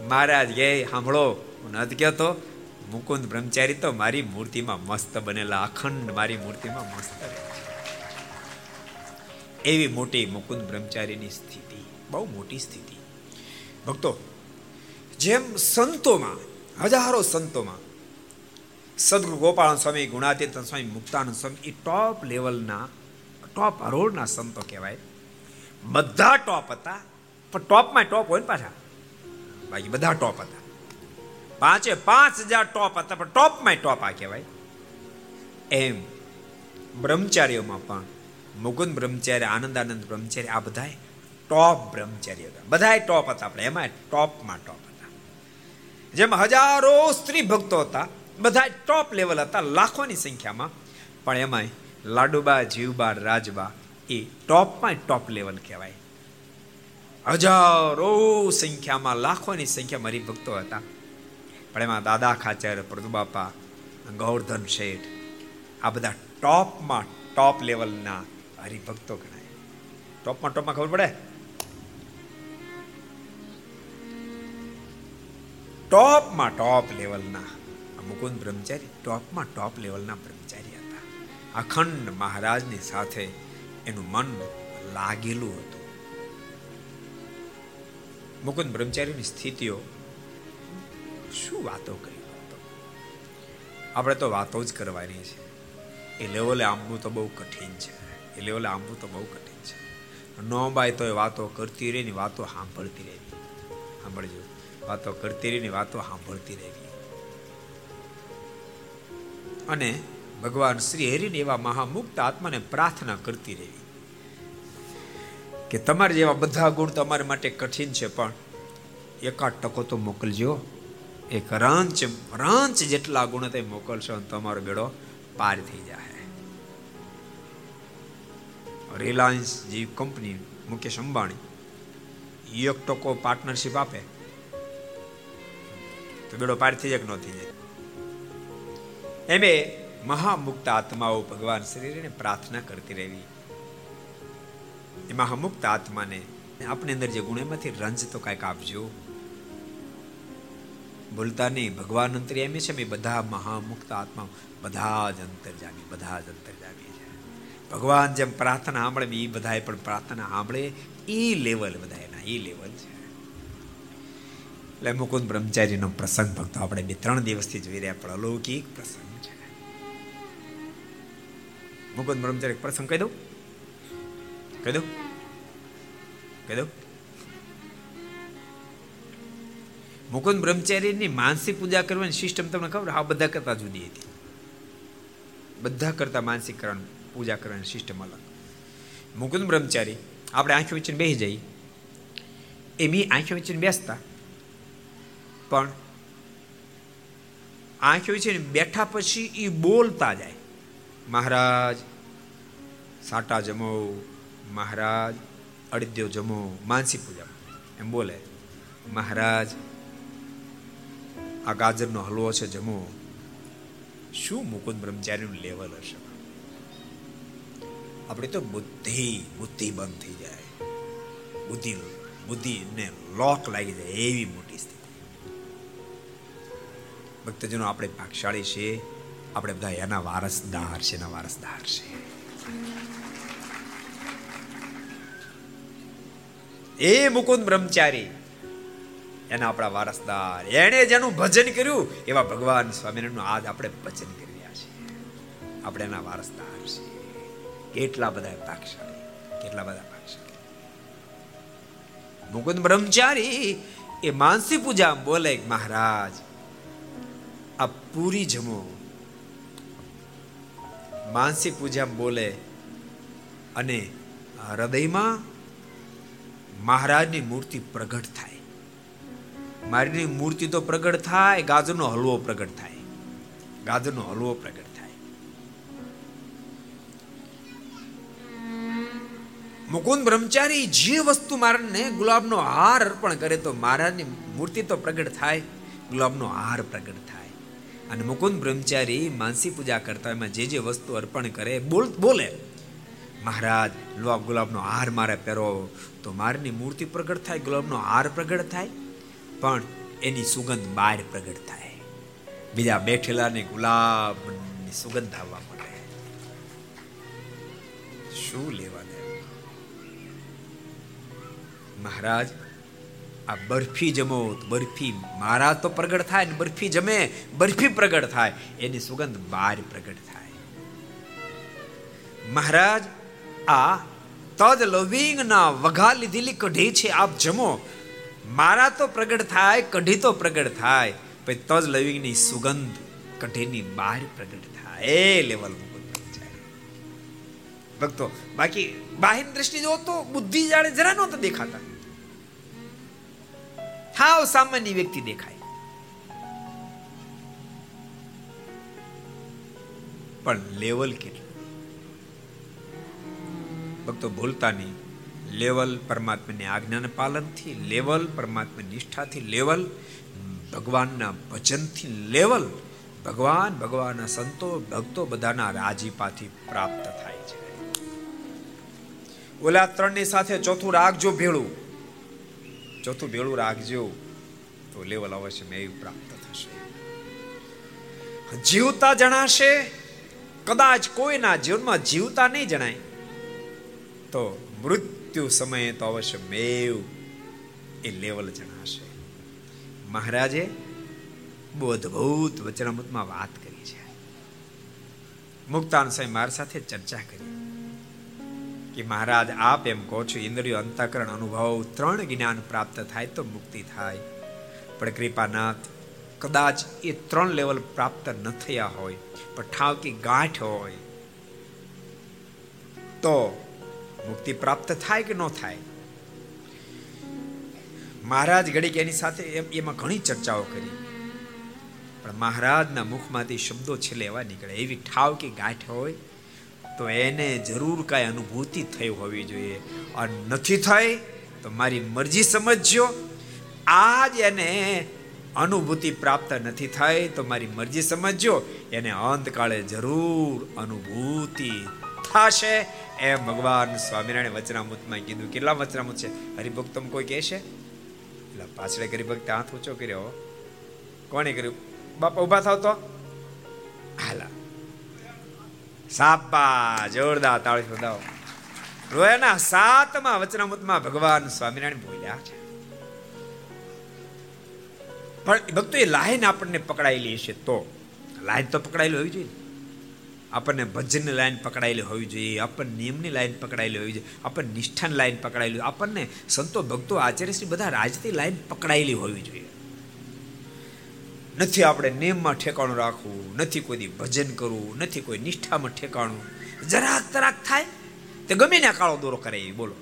મહારાજ, એ સાંભળો, હું નથી કહેતો. મુકુંદ બ્રહ્મચારી તો મારી મૂર્તિમાં મસ્ત બનેલા, અખંડ મારી મૂર્તિમાં મસ્ત. એવી મોટી મુકુંદ બ્રહ્મચારીની સ્થિતિ, બહુ મોટી સ્થિતિ. ભક્તો, જેમ સંતોમાં, હજારો સંતોમાં, સદગુરુ ગોપાલ સ્વામી, ગુણાતીર્થન સ્વામી, મુક્તાનંદ સ્વામી એ ટોપ લેવલના ટોપ હરોળના સંતો કહેવાય. બધા ટોપ હતા. પણ ટોપમાં ટોપ હોય ને પાછા. બાકી બધા ટોપ હતા. પાંચે પાંચ હજાર ટોપ હતા, પણ ટોપમાં ટોપ આ કહેવાય. એમ બ્રહ્મચારીઓમાં પણ મુકુંદ બ્રહ્મચારી આનંદાનંદ બ્રહ્મચારી, આ બધાય ટોપ બ્રહ્મચારી હતા. બધાય ટોપ હતા આપણે. એમાં ટોપમાં ટોપ હતા. જેમ હજારો સ્ત્રી ભક્તો હતા. બધા ટોપ લેવલ હતા, લાખોની સંખ્યામાં. પણ એમાંય લાડુબા, જીવબા, રાજબા એ ટોપમાં ટોપ લેવલ કહેવાય. હજારો સંખ્યામાં, લાખોની સંખ્યામાં હરિભક્તો હતા. પણ એમાં દાદા ખાચર પ્રદુબાપા ગૌરધન શેઠ, આ બધા ટોપમાં ટોપ લેવલના હરિભક્તો ગણાય. ટોપમાં ટોપમાં ખબર પડે? ટોપમાં ટોપ લેવલના મુકુંદ બ્રહ્મચારી ટોપમાં ટોપ લેવલના બ્રહ્મચારી હતા. અખંડ મહારાજની સાથે એનું મન લાગેલું હતું. મુકુદ બ્રહ્મચારીની સ્થિતિઓ શું વાતો કરી? આપણે તો વાતો જ કરવાની છે. એ લેવલે આંબવું તો બહુ કઠિન છે. એ લેવલે આંબવું તો બહુ કઠિન છે. ન બાય તો એ વાતો કરતી રહી ને વાતો સાંભળતી રહેવી સાંભળજો. વાતો કરતી રહી ને વાતો સાંભળતી રહેવી અને ભગવાન શ્રી હરિને એવા મહામુક્ત આત્માને પ્રાર્થના કરતી રહેવી કે તમારા જેવા બધા ગુણ તમારા માટે કઠિન છે, પણ એકાદ ટકો તો મોકલજો. એક રાંચ રાંચ જેટલા ગુણ તે મોકલશો તમારો બેડો પાર થઈ જાય રિલાયન્સ જેવી કંપની, મુકેશ અંબાણી, એક ટકો પાર્ટનરશિપ આપે. તો બેડો પાર થઈ જાય કે ન થઈ જાય? એમે મહામુક્ત આત્માઓ ભગવાન શરીરને પ્રાર્થના કરતી રહેવી. એ મહામુક્ત આત્માને આપણી અંદર જે ગુણ એમાંથી રંજ તો કાંઈક આપજો. ભૂલતા નહીં, ભગવાન અંતર્યામી છે બધા મહામુક્ત આત્મા બધા જ અંતર્જામી, બધા જ અંતર્જામી છે. ભગવાન જેમ પ્રાર્થના સાંભળે એ બધાએ પણ પ્રાર્થના સાંભળે એ લેવલ બધા એના એ લેવલ છે. એટલે મુકુંદ બ્રહ્મચારીનો પ્રસંગ ભક્તો, આપણે બે ત્રણ દિવસથી જોઈ રહ્યા પણ અલૌકિક પ્રસંગ. મુકુંદ બ્રહ્મચારી પ્રસંગ કહી દઉં? કહી દઉં? કહી દઉં? મુકુંદ બ્રહ્મચારીની માનસિક પૂજા કરવાની સિસ્ટમ તમને ખબર? આ બધા કરતા જુદી હતી. બધા કરતા માનસિક કરવાની, પૂજા કરવાની સિસ્ટમ અલગ. મુકુંદ બ્રહ્મચારી, આપણે આંખી વચ્ચે બેસી જઈએ. એમી આંખી વચ્ચે બેસતા. પણ આંખી વચ્ચે બેઠા પછી એ બોલતા જાય. મહારાજ, સાટા જમો, મહારાજ અડદ્યો જમો, માનસી પૂજા. એમ બોલે, મહારાજ, આ ગાજરનો હલવો છે જમો. શું મુકુંદ બ્રહ્મચારીનું લેવલ હશે? આપણે તો બુદ્ધિ બુદ્ધિ બંધ થઈ જાય. બુદ્ધિ, બુદ્ધિને લોક લાગી જાય એવી મોટી સ્થિતિ. ભક્તજનો, આપણે ભાગશાળી છે આપણે બધા એના વારસદાર છે, એના વારસદાર છે. એ મુકુંદ બ્રહ્મચારી, એના આપણા વારસદાર. એણે જેનું ભજન કર્યું, એવા ભગવાન સ્વામિનારાયણનું આજ આપણે ભજન કરી રહ્યા છીએ. આપણે એના વારસદાર છીએ. કેટલા બધા ભાગશાળી કેટલા બધા ભાગશાળી મુકુંદ બ્રહ્મચારી એ માનસી પૂજા બોલે મહારાજ, આ પૂરી જમો માનસી પૂજા બોલે અને હૃદયમાં મહારાજની મૂર્તિ પ્રગટ થાય. મારીની મૂર્તિ તો પ્રગટ થાય, ગાજરનો હલવો પ્રગટ થાય. ગાજરનો હલવો પ્રગટ થાય. મુકુંદ બ્રહ્મચારી જે વસ્તુ મારાને ગુલાબનો હાર અર્પણ કરે તો મહારાજની મૂર્તિ તો પ્રગટ થાય, ગુલાબનો હાર પ્રગટ થાય. અને મુકુંદ બ્રહ્મચારી માનસી પૂજા કરતા એમાં જે જે વસ્તુ અર્પણ કરે, બોલ, બોલે. મહારાજ, લો ગુલાબનો હાર મારે પહેરો. તો મારની મૂર્તિ પ્રગટ થાય, ગુલાબનો હાર પ્રગટ થાય, પણ એની સુગંધ બહાર પ્રગટ થાય. બીજા બેઠેલાને ગુલાબની સુગંધ આવવા મળે શું લેવા મહારાજ આ બરફી જમો, બરફી મારા તો પ્રગટ થાય ને બરફી જમે, બરફી પ્રગટ થાય, એની સુગંધ બહાર પ્રગટ થાય. મહારાજ, આ તદ લવિંગ ના વઘા લીધેલી કઢી છે, આપ જમો. મારા તો પ્રગટ થાય, કઢી તો પ્રગટ થાય પછી તજ લવિંગની સુગંધ કઢીની બહાર પ્રગટ થાય. એ લેવલ ભક્તો, બાકી બાહિર દ્રષ્ટિ જો તો બુદ્ધિ જાણે જરા નહોતા દેખાતા. હાવ સામાન્ય વ્યક્તિ દેખાય. પણ લેવલ કેટલું? ભક્તો ભૂલતા નહીં લેવલ પરમાત્માની આજ્ઞાના પાલનથી, લેવલ પરમાત્મા નિષ્ઠાથી, લેવલ ભગવાનના ભજનથી, લેવલ ભગવાન ભગવાનના સંતો, ભક્તો બધાના રાજીપાથી પ્રાપ્ત થાય છે. ઓલા ત્રણની સાથે ચોથું રાખજો ભેળું ચોથું ભેળું રાખજો તો લેવલ અવશ્ય મેં પ્રાપ્ત થશે. જીવતા જણાશે, કદાચ કોઈના જીવનમાં જીવતા નહીં જણાય, તો મૃત્યુ સમયે તો અવશ્ય મેવ એ લેવલ જણાશે. મહારાજે બહુ અદભુત વચનામૃતમાં વાત કરી છે. મુક્તાન સાહેબ મારી સાથે ચર્ચા કરી. કે મહારાજ, આપ એમ કહો છો, ઇન્દ્રિયો અંતકરણ અનુભવ, ત્રણ જ્ઞાન પ્રાપ્ત થાય તો મુક્તિ થાય. પણ કૃપાનાથ, કદાચ એ ત્રણ લેવલ પ્રાપ્ત ન થયા હોય, પણ ઠાવ કે ગાંઠ હોય, તો મુક્તિ પ્રાપ્ત થાય કે ન થાય? મહારાજ ઘડીક એની સાથે એમાં ઘણી ચર્ચાઓ કરી. પણ મહારાજના મુખમાંથી શબ્દો છેલ્લે એવા નીકળે, એવી ઠાવ કે ગાંઠ હોય તો એને જરૂર કાંઈ અનુભૂતિ થઈ હોવી જોઈએ. અને નથી થઈ, તો મારી મરજી સમજજો. આજ એને અનુભૂતિ પ્રાપ્ત નથી થઈ, તો મારી મરજી સમજજો. એને અંતકાળે જરૂર અનુભૂતિ થશે. એમ ભગવાન સ્વામિનારાયણ વચનામૃતમાં કીધું. કેટલા વચનામૃત છે? હરિભક્તમ કોઈ કહેશે? એટલે પાછળ હરિભક્ત હાથ ઊંચો કર્યો. કોણે કર્યું? બાપા ઊભા થાવ તો? હાલા. સાપા, જોરદાર તાળી બધાઓ રોયાના સાતમા વચનામૃતમાં ભગવાન સ્વામિનારાયણ બોલ્યા છે. પણ ભક્તો એ લાઈન આપણને પકડાયેલી હશે તો. લાઈન તો પકડાયેલી હોવી જોઈએ આપણને ભજનની લાઈન પકડાયેલી હોવી જોઈએ, આપણને નિયમની લાઈન પકડાયેલી હોવી જોઈએ, આપણને નિષ્ઠાની લાઈન પકડાયેલી આપણને સંતો ભક્તો આચાર્યશ્રી બધા રાજતી લાઈન પકડાયેલી હોવી જોઈએ. નથી આપણે નિયમમાં ઠેકાણું રાખવું, નથી કોઈ ભજન કરવું, નથી કોઈ નિષ્ઠામાં ઠેકાણું. જરાક તરાક થાય તે ગમે ને કાળો દોરો કરે એ, બોલો.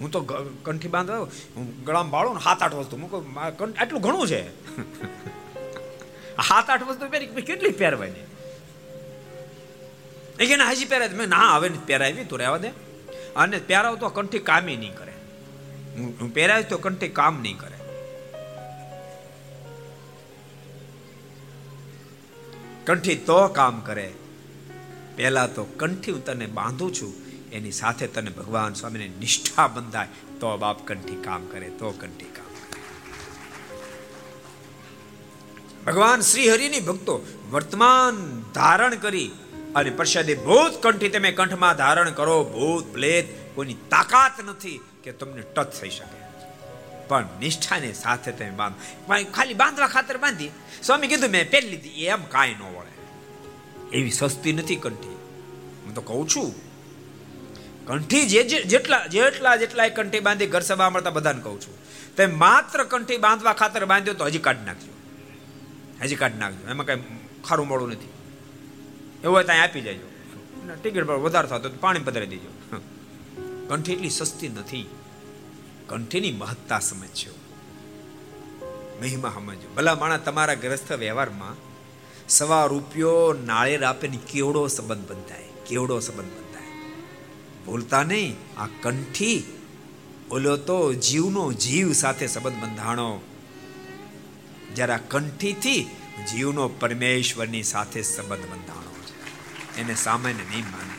હું તો કંઠી બાંધો હું ગળામાં બાળો ને સાત આઠ વસ્તુ. હું આટલું ઘણું છે. સાત આઠ વસ્તુ પહેરી કેટલી પહેરવાય ને એ કે હજી પહેરાય મેં ના, હવે પહેરાવી, તું રહેવા દે. અને પહેરાવ તો કંઠી કામી નહીં કરે. હું પહેરાવ તો કંઠી કામ નહીં કરે. કંઠી તો કામ કરે. પહેલા તો કંઠી હું તને બાંધું છું, એની સાથે તને ભગવાન સ્વામીને નિષ્ઠા બંધાય, તો બાપ કંઠી કામ કરે, તો કંઠી કામ ભગવાન શ્રી હરિની ભક્તો વર્તમાન ધારણ કરી અને પ્રસાદે ભૂત કંઠી તમે કંઠમાં ધારણ કરો, ભૂત, પ્લેત, કોઈની તાકાત નથી કે તમને ટચ થઈ શકે. પણ નિષ્ઠાને સાથે તમે બાંધો. ખાલી બાંધવા ખાતર બાંધી. સ્વામી કીધું, મેં પહેરી લીધી એમ કાંઈ ન વળે. એવી સસ્તી નથી કંઠી. હું તો કહું છું, કંઠી જે જેટલા જેટલા જેટલા કંઠી બાંધી ઘર સભા મળતા બધાને કહું છું. તે માત્ર કંઠી બાંધવા ખાતર બાંધ્યો તો હજી કાઢી નાખજો. હજી કાઢી નાખજો. એમાં કઈ ખારું મોડું નથી. એવું હોય ત્યાં આપી જાય ટિકિટ પર વધારે થતો પાણી પધરાવી દેજો. કંઠી એટલી સસ્તી નથી. કંઠીની મહત્તા સમજજો મહિમા સમજો ભલા માણા તમારા ગ્રસ્થ વ્યવહારમાં સવા રૂપિયો નાળેર આપે ને કેવડો સંબંધ બંધાય. કેવડો સંબંધ બંધાય. ભૂલતા નહીં, આ કંઠી ઓલો તો જીવનો જીવ સાથે સંબંધ બંધાણો. જરા કંઠીથી જીવનો પરમેશ્વરની સાથે સંબંધ બંધાણો એને સામાન્ય નહીં માનતા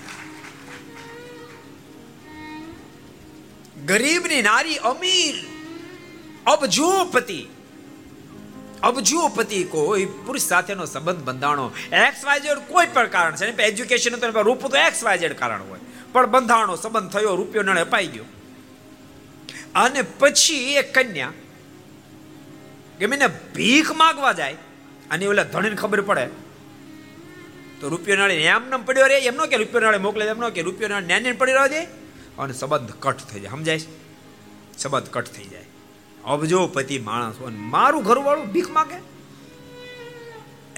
ગરીબની નારી અમીર, અબજોપતિ. અબજોપતિ કોઈ પુરુષ સાથેનો સંબંધ બંધાણો એક્સ વાયઝેડ કોઈ પણ કારણ છે. એજ્યુકેશન તો રૂપ તો એક્સ વાયઝેડ કારણ હોય. પણ બંધાણો સંબંધ થયો, રૂપિયો નણે અપાઈ ગયો. અને પછી એ કન્યા ગમે ને ભીખ માગવા જાય, અને ઓલા ધણીને ખબર પડે, તો રૂપિયો નાળે એમ નમ પડ્યો રે એમનો કે રૂપિયો નાળે મોકલે એમનો કે રૂપિયો નાળે ન્યાને પડી રહ્યો દે. અને સંબંધ કટ થઈ જાય. સમજાય સંબંધ કટ થઈ જાય. અબજોપતિ માણસ અને મારું ઘરવાળું ભીખ માગે?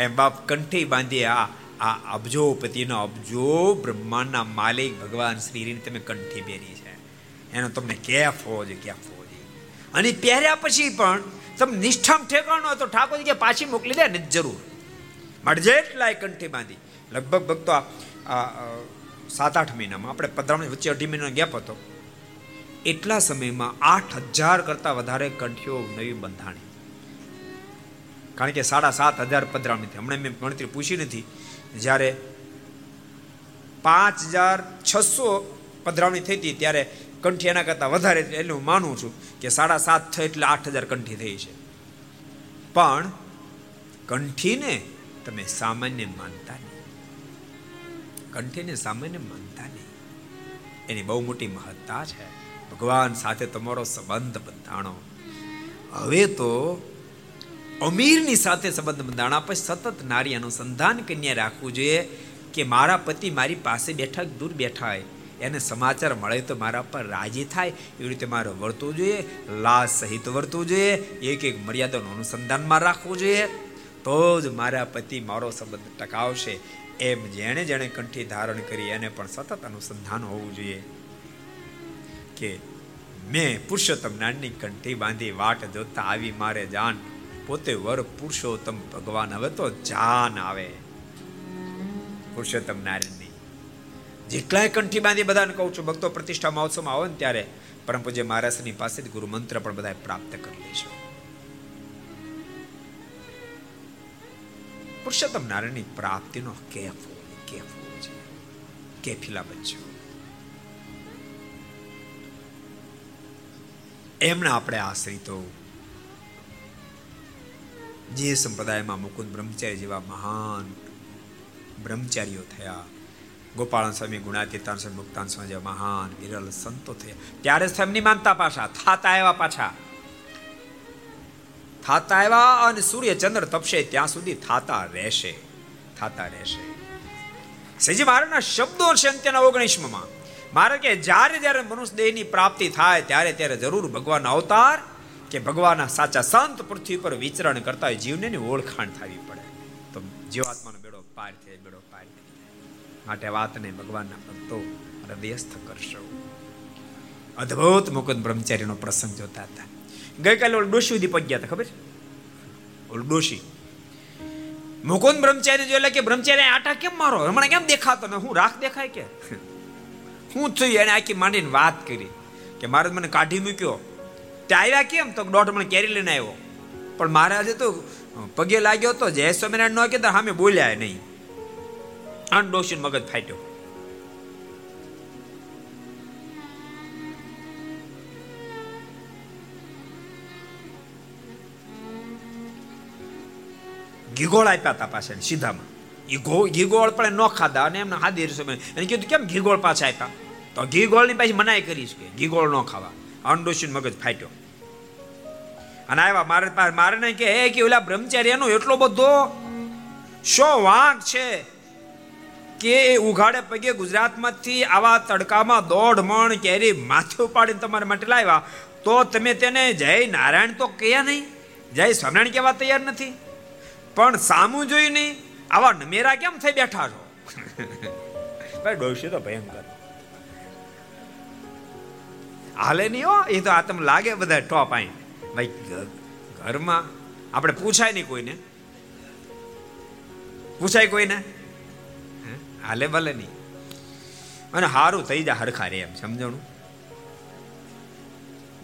એમ બાપ કંઠી બાંધી આ આ અબજોપતિનો અબજો બ્રહ્માંડના માલિક ભગવાન શ્રીને તમે કંઠી પહેરી છે. એનો તમને કેફ હોવો જોઈએ કેફ હોવો જોઈએ અને પહેર્યા પછી પણ તમે નિષ્ઠામ ઠેકાણો તો ઠાકોરજી કે પાછી મોકલી દે ને જરૂર. માટે જેટલાય કંઠી બાંધી. લગભગ ભક્તો આ સાત આઠ મહિનામાં. આપણે પધરામણી વચ્ચે અઢી મહિનાનો ગેપ હતો. એટલા સમયમાં આઠ હજાર કરતાં વધારે કંઠીઓ નવી બંધાણી. કારણ કે સાડા સાત હજાર પધરામણી થઈ. હમણાં મેં ગણતરી પૂછી નથી. જ્યારે પાંચ હજાર છસો પધરામણી થઈ હતી, ત્યારે કંઠી એના કરતાં વધારે એટલે હું માનું છું કે સાડા સાત થઈ એટલે આઠ હજાર કંઠી થઈ છે. પણ કંઠીને તમે સામાન્ય માનતા કંઠીને સામાન્ય માનતા નહીં. એની બહુ મોટી મહત્તા છે. ભગવાન સાથે તમારો સંબંધ બંધાણો. હવે તો અમીરની સાથે સંબંધ બંધાણા પછી સતત નારી અનુસંધાન કન્યા રાખવું જોઈએ કે મારા પતિ મારી પાસે બેઠા દૂર બેઠા હોય. એને સમાચાર મળે તો મારા પર રાજી થાય. એવી રીતે મારે વર્તવું જોઈએ લાજ સહિત વર્તવું જોઈએ, એક એક મર્યાદાનું અનુસંધાનમાં રાખવું જોઈએ. તો જ મારા પતિ મારો સંબંધ ટકાવશે. એમ જેણે જેણે કંઠી ધારણ કરી એને પણ સતત અનુસંધાન હોવું જોઈએ. કે મેં પુરુષોત્તમ નાની કંઠી બાંધી વાટ જોતા આવી મારે જાન, પોતે વર પુરુષોત્તમ ભગવાન, હવે તો જાન આવે. પુરુષોત્તમ નારાયણની. જેટલાય કંઠી બાંધી બધાને કહું છું, ભક્તો પ્રતિષ્ઠા મહોત્સવમાં આવો ને ત્યારે પરમ પૂજ્ય મહારાજની પાસેથી ગુરુ મંત્ર પણ બધા પ્રાપ્ત કરી લેશો પુરુષોત્તમ નારાયણની પ્રાપ્તિનો કેફ કેફ હોવો છે. કેફીલા બચ્યો. એમના આપણે આશ્રિતો. જે સંપ્રદાયમાં મુકુંદ બ્રહ્મચારી જેવા મહાન બ્રહ્મચારીઓ થયા ગોપાલ સ્વામી ગુણાતીતાન સ્વામી, મુક્તાન સ્વામી જેવા મહાન વિરલ સંતો થયા, ત્યારે જ માનતા પાછા, થાતા આવ્યા પાછા. થાતા આવ્યા અને સૂર્ય ચંદ્ર તપશે ત્યાં સુધી થાતા રહેશે. થાતા રહેશે. શ્રીજી મહારાજના શબ્દો છે અંત્યના ઓગણીસમાં. મારે કે જ્યારે જ્યારે મનુષ્ય દેહની પ્રાપ્તિ થાય ત્યારે ત્યારે જરૂર ભગવાન અવતાર કે ભગવાનના સાચા સંત પૃથ્વી પર વિચરણ કરતા હોય જીવને ઓળખાણ થવી પડે. તો જીવાત્માનો બેડો પાર થાય બેડો પાર થાય માટે વાતને ભગવાનના ભક્તો હૃદયસ્થ કરશો. અદ્ભુત મુકુદ બ્રહ્મચારીનો પ્રસંગ જોતા હતા. ગઈકાલે ઓલ ડોશી સુધી પગ્યા હતા, ખબર ઓલ ડોશી. મુકુંદ બ્રહ્મચારી જો એટલે કે બ્રહ્મચારી આટા કેમ મારો? હમણાં કેમ દેખાતો ને? હું રાખ દેખાય કે? હું થયું એને આખી માંડીને વાત કરી કે મારે મને કાઢી મૂક્યો. તે આવ્યા કેમ? તો દોઢ મણ કેરી લઈને આવ્યો. પણ મહારાજે તો પગે લાગ્યો તો જય સ્વામિનારાયણ નો કે સામે બોલ્યા નહીં. આન ડોશી મગજ ફાટ્યો. ઘીગોળ આપ્યા હતા પાછળ સીધામાં. એ ઘીગોળ પણ ન ખાધા અને એમને હાદી સમય એને કીધું, કેમ ઘીગોળ પાછા આપ્યા? તો ઘીગોળની પાછી મનાઈ કરીશ કે ઘીગોળ ન ખાવા. અંડોશીન મગજ ફાટ્યો. અને આવ્યા, મારે મારે ને કે, હે, કે ઓલા બ્રહ્મચારી, એનો એટલો બધો શો વાંક છે કે એ ઉઘાડે પગે ગુજરાતમાંથી આવા તડકામાં દોઢ મણ કેરી માથે ઉપાડીને તમારા માટે લાવ્યા. તો તમે તેને જય નારાયણ તો કહ્યા નહીં? જય સ્વામિનારાયણ કહેવા તૈયાર નથી? પણ સામું જોઈ નહીં. આવા નમેરા કેમ થઈ બેઠા છો? ભાઈ ડોસી તો ભયંકર. હાલે નહીં હો એ તો આ તમને લાગે બધા ટોપ આઈ. ભાઈ ઘરમાં આપણે પૂછાય નહીં કોઈને. પૂછાય કોઈને? હાલે ભલે નહીં. અને સારું થઈ જાય હરખા રે એમ સમજણું?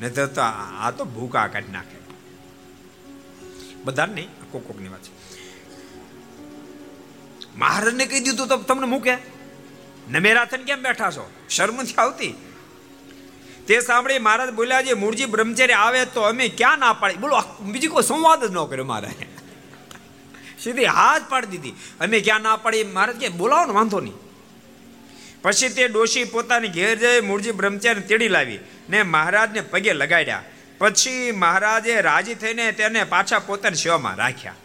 નહીં તો આ તો ભૂકા કાઢી નાખે. બધાને નહીં કોક કોકની વાત છે. મહારાજને કહી દીધું તો તમને મૂકે નમેરા થઈને કેમ બેઠા છો? શરમ નથી આવતી? તે સાંભળી મહારાજ બોલ્યા છે મૂળજી બ્રહ્મચારી આવે તો અમે ક્યાં ના પાડી બોલો બીજી કોઈ સંવાદ જ ન કર્યો મારે. સીધી હાથ પાડી દીધી. અમે ક્યાં ના પાડી? મહારાજ કે, બોલાવો ને, વાંધો નહીં. પછી તે ડોશી પોતાની ઘેર જઈ મૂળજી બ્રહ્મચારી તેડી લાવી ને મહારાજને પગે લગાડ્યા. પછી મહારાજે રાજી થઈને તેને પાછા પોતાની સેવામાં રાખ્યા.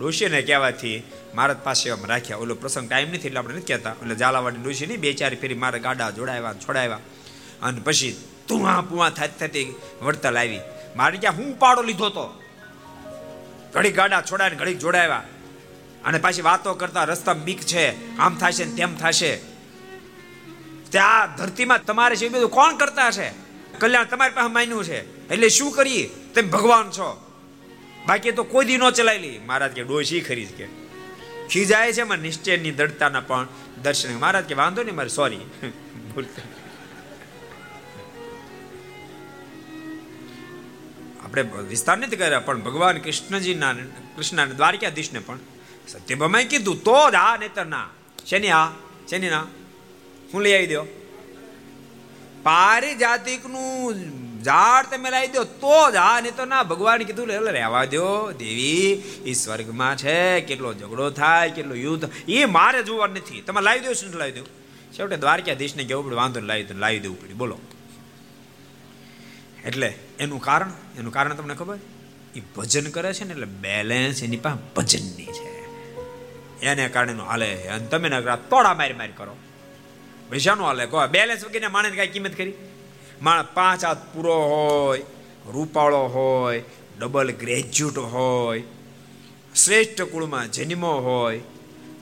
ડોશીને કહેવાથી મહારાજ પાસે આમ રાખ્યા. ઓલો પ્રસંગ ટાઈમ નથી એટલે આપણે નથી કહેતા. એટલે ઝાલાવાડી ડોશી નહીં બે ચાર ફેરી મારા ગાડા જોડાવ્યા છોડાવ્યા અને પછી તુઆ પુવા થતી થતી વળતર આવી. મારે ક્યાં હું પાડો લીધો તો. ઘડીક ગાડા છોડાવીને ઘડીક જોડાવ્યા અને પાછી વાતો કરતા રસ્તા બીક છે. આમ થશે ને તેમ થશે. ત્યાં ધરતીમાં તમારે છે બધું કોણ કરતા હશે? કલ્યાણ તમારી પાસે માન્યું છે. એટલે શું કરીએ? તમે ભગવાન છો. બાકી તો કોઈ દી ન ચલાવેલી મહારાજ કે ડોશી ખરી કે. ખીજાય છે માં નિશ્ચયની દડતાના પણ દર્શન. મહારાજ કે વાંધો નહીં મારે સોરી આપણે વિસ્તાર નથી કર્યા, પણ ભગવાન કૃષ્ણજીના કૃષ્ણ દ્વારકાધીશને પણ સત્યભામાએ કીધું, તો જ આ નહીતર ના. શેની આ? શેની ના? હું લઈ આવી દો પારિજાતિકનું ઝાડ તમે લાવી દો, તો જ. હા, નહીં તો ના, ભગવાન કીધું, લે લે, રહેવા દો દેવી એ સ્વર્ગમાં છે, કેટલો ઝઘડો થાય, કેટલો યુદ્ધ. એ મારે જોવા નથી. તમે લાવી દો શું લાવી દો છેવટે દ્વારકાધીશને કેવું પડે, વાંધો લાવી દો લાવી દેવું પડ્યું બોલો. એટલે એનું કારણ એનું કારણ તમને ખબર? એ ભજન કરે છે ને, એટલે બેલેન્સ એની પાસે ભજનની છે. એને કારણે હાલે અને તમે તોડા મારી મારી કરો. પૈસાનું હાલે. કહો બેલેન્સ વગેરે માણસ કાંઈ કિંમત કરી માણસ પાંચ હાથ પૂરો હોય, રૂપાળો હોય ડબલ ગ્રેજ્યુએટ હોય, શ્રેષ્ઠ કુળમાં જન્મો હોય,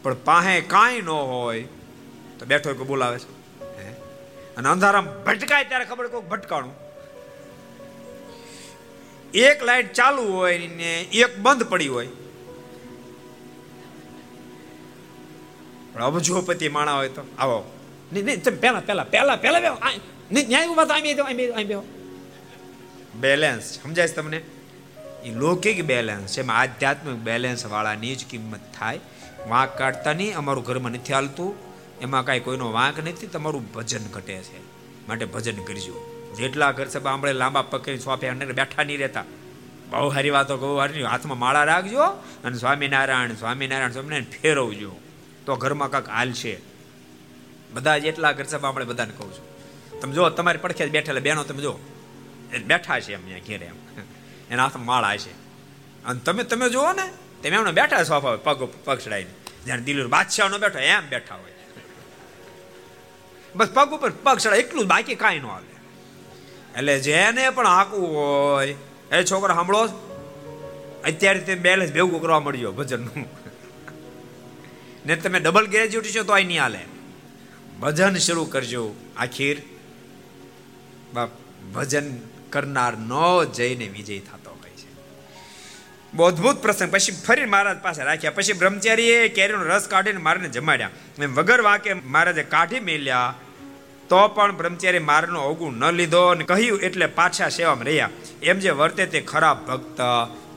પણ પાસે કાંઈ ન હોય, તો બેઠો કોઈ બોલાવે છે? અને અંધારામાં ભટકાય ત્યારે ખબર કોઈ ભટકાણું. એક લાઈટ ચાલુ હોય ને એક બંધ પડી હોય. પણ અબજોપતિ માણા હોય તો આવો. નહીં નહીં, તમે પહેલા પહેલા પહેલા પહેલા નહીં ન્યાય ઊભા તો આમ આમ બેહો, બેલેન્સ સમજાય તમને? એ લૌકિક બેલેન્સ છે. એમાં આધ્યાત્મિક બેલેન્સ વાળાની જ કિંમત થાય. વાંક કાઢતા નહીં અમારું ઘરમાં નથી હાલતું. એમાં કાંઈ કોઈનો વાંક નથી તમારું ભજન ઘટે છે. માટે ભજન કરજો. જેટલા ઘર સભા આંબળે લાંબા પકડી સોફે અને બેઠા નહીં રહેતા. બહુ સારી વાતો બહુ હારી હાથમાં માળા રાખજો અને સ્વામિનારાયણ સ્વામિનારાયણ સ્વામિનારાયણ ફેરવજો. તો ઘરમાં કાંક હાલ છે. બધા જેટલા ઘર સભા આપણે બધાને કહું છું. તમે જો, તમારી પડખે બેઠેલા બેનો તમે જો બેઠા છે એમ ઘેરે એમ. એના હાથમાં માળા છે. અને તમે તમે જુઓ ને, તમે એમને બેઠા સોફા પગ પગ ચડાવીને. જ્યારે દિલ્હી બાદશાહ નો બેઠો, એમ બેઠા હોય. બસ પગ ઉપર પગ ચડાય એટલું જ, બાકી કાંઈ ન આવે. એટલે જેને પણ હાંકવું હોય, એ છોકરા સાંભળો. અત્યારે તે બેલેન્સ ભેગું કરવા મળ્યો ભજનનું. ને તમે ડબલ ગ્રેજ્યુએટ છો તો અહીં નહીં હાલે. ભજન શરૂ કરજો, આખીર. બાપ ભજન કરનાર નો જઈને વિજય થતો હોય છે. બહુ અદભુત પ્રસંગ. પછી ફરી મહારાજ પાસે રાખ્યા. પછી બ્રહ્મચારીએ કેરીનો રસ કાઢીને મારને જમાડ્યા. એમ વગર વાકે મહારાજે કાઢી મેલ્યા. તો પણ બ્રહ્મચારી મારનો અવગુણ ન લીધો અને કહ્યું, એટલે પાછા સેવામાં રહ્યા. એમ જે વર્તે તે ખરાબ ભક્ત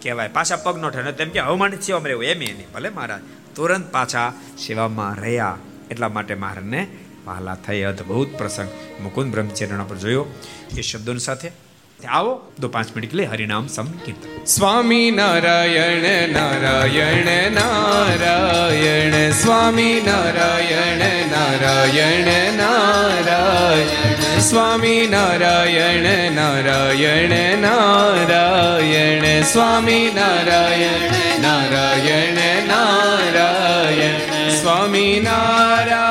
કહેવાય. પાછા પગ નો ઠને. તેમ કે, અવમાનિત સેવામાં રહેવું. એમ નહીં. ભલે મહારાજ, તુરંત પાછા સેવામાં રહ્યા. એટલા માટે મહારાજને વહાલા થઈ અદભુત પ્રસંગ. મુકુંદ બ્રહ્મચર્યના પર જોયો. એ શબ્દોની સાથે આવો, તો પાંચ મિનિટ લે, હરિનામ સંકીર્તન. સ્વામી નારાયણ નારાયણ નારાયણ, સ્વામી નારાયણ નારાયણ નારાયણ, સ્વામી નારાયણ નારાયણ નારાયણ, સ્વામી નારાયણ નારાયણ નારાયણ, સ્વામી નારાયણ.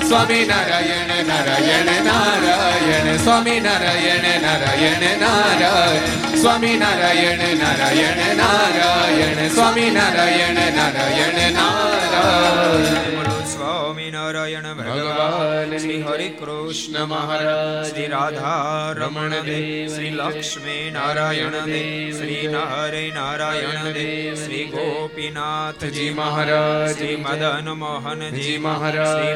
સ્વામી નારાયણ નારાયણ નારાયણ સ્વામી નારાયણ નારાયણ નારાયણ સ્વામી નારાયણ નારાયણ નારાયણ સ્વામી નારાયણ નારાયણ નારાયણ. બોલો સ્વામિનારાયણ ભગવાન શ્રી હરે કૃષ્ણ મહારાજ. શ્રી રાધા રમણ દેવ શ્રી લક્ષ્મી નારાયણ દેવ. શ્રી નરે નારાયણ દેવ શ્રી ગોપીનાથજી મહારાજ. શ્રી મદન મોહનજી મહારાજ. શ્રી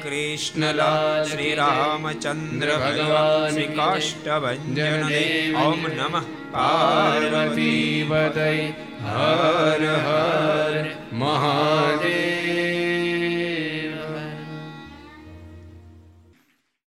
બાલકૃષ્ણલાલ શ્રી રામચંદ્ર ભગવાન શ્રી કાષ્ટભંજન દેવ ઓમ નમઃ પાર્વતી હર હર મહાદેવ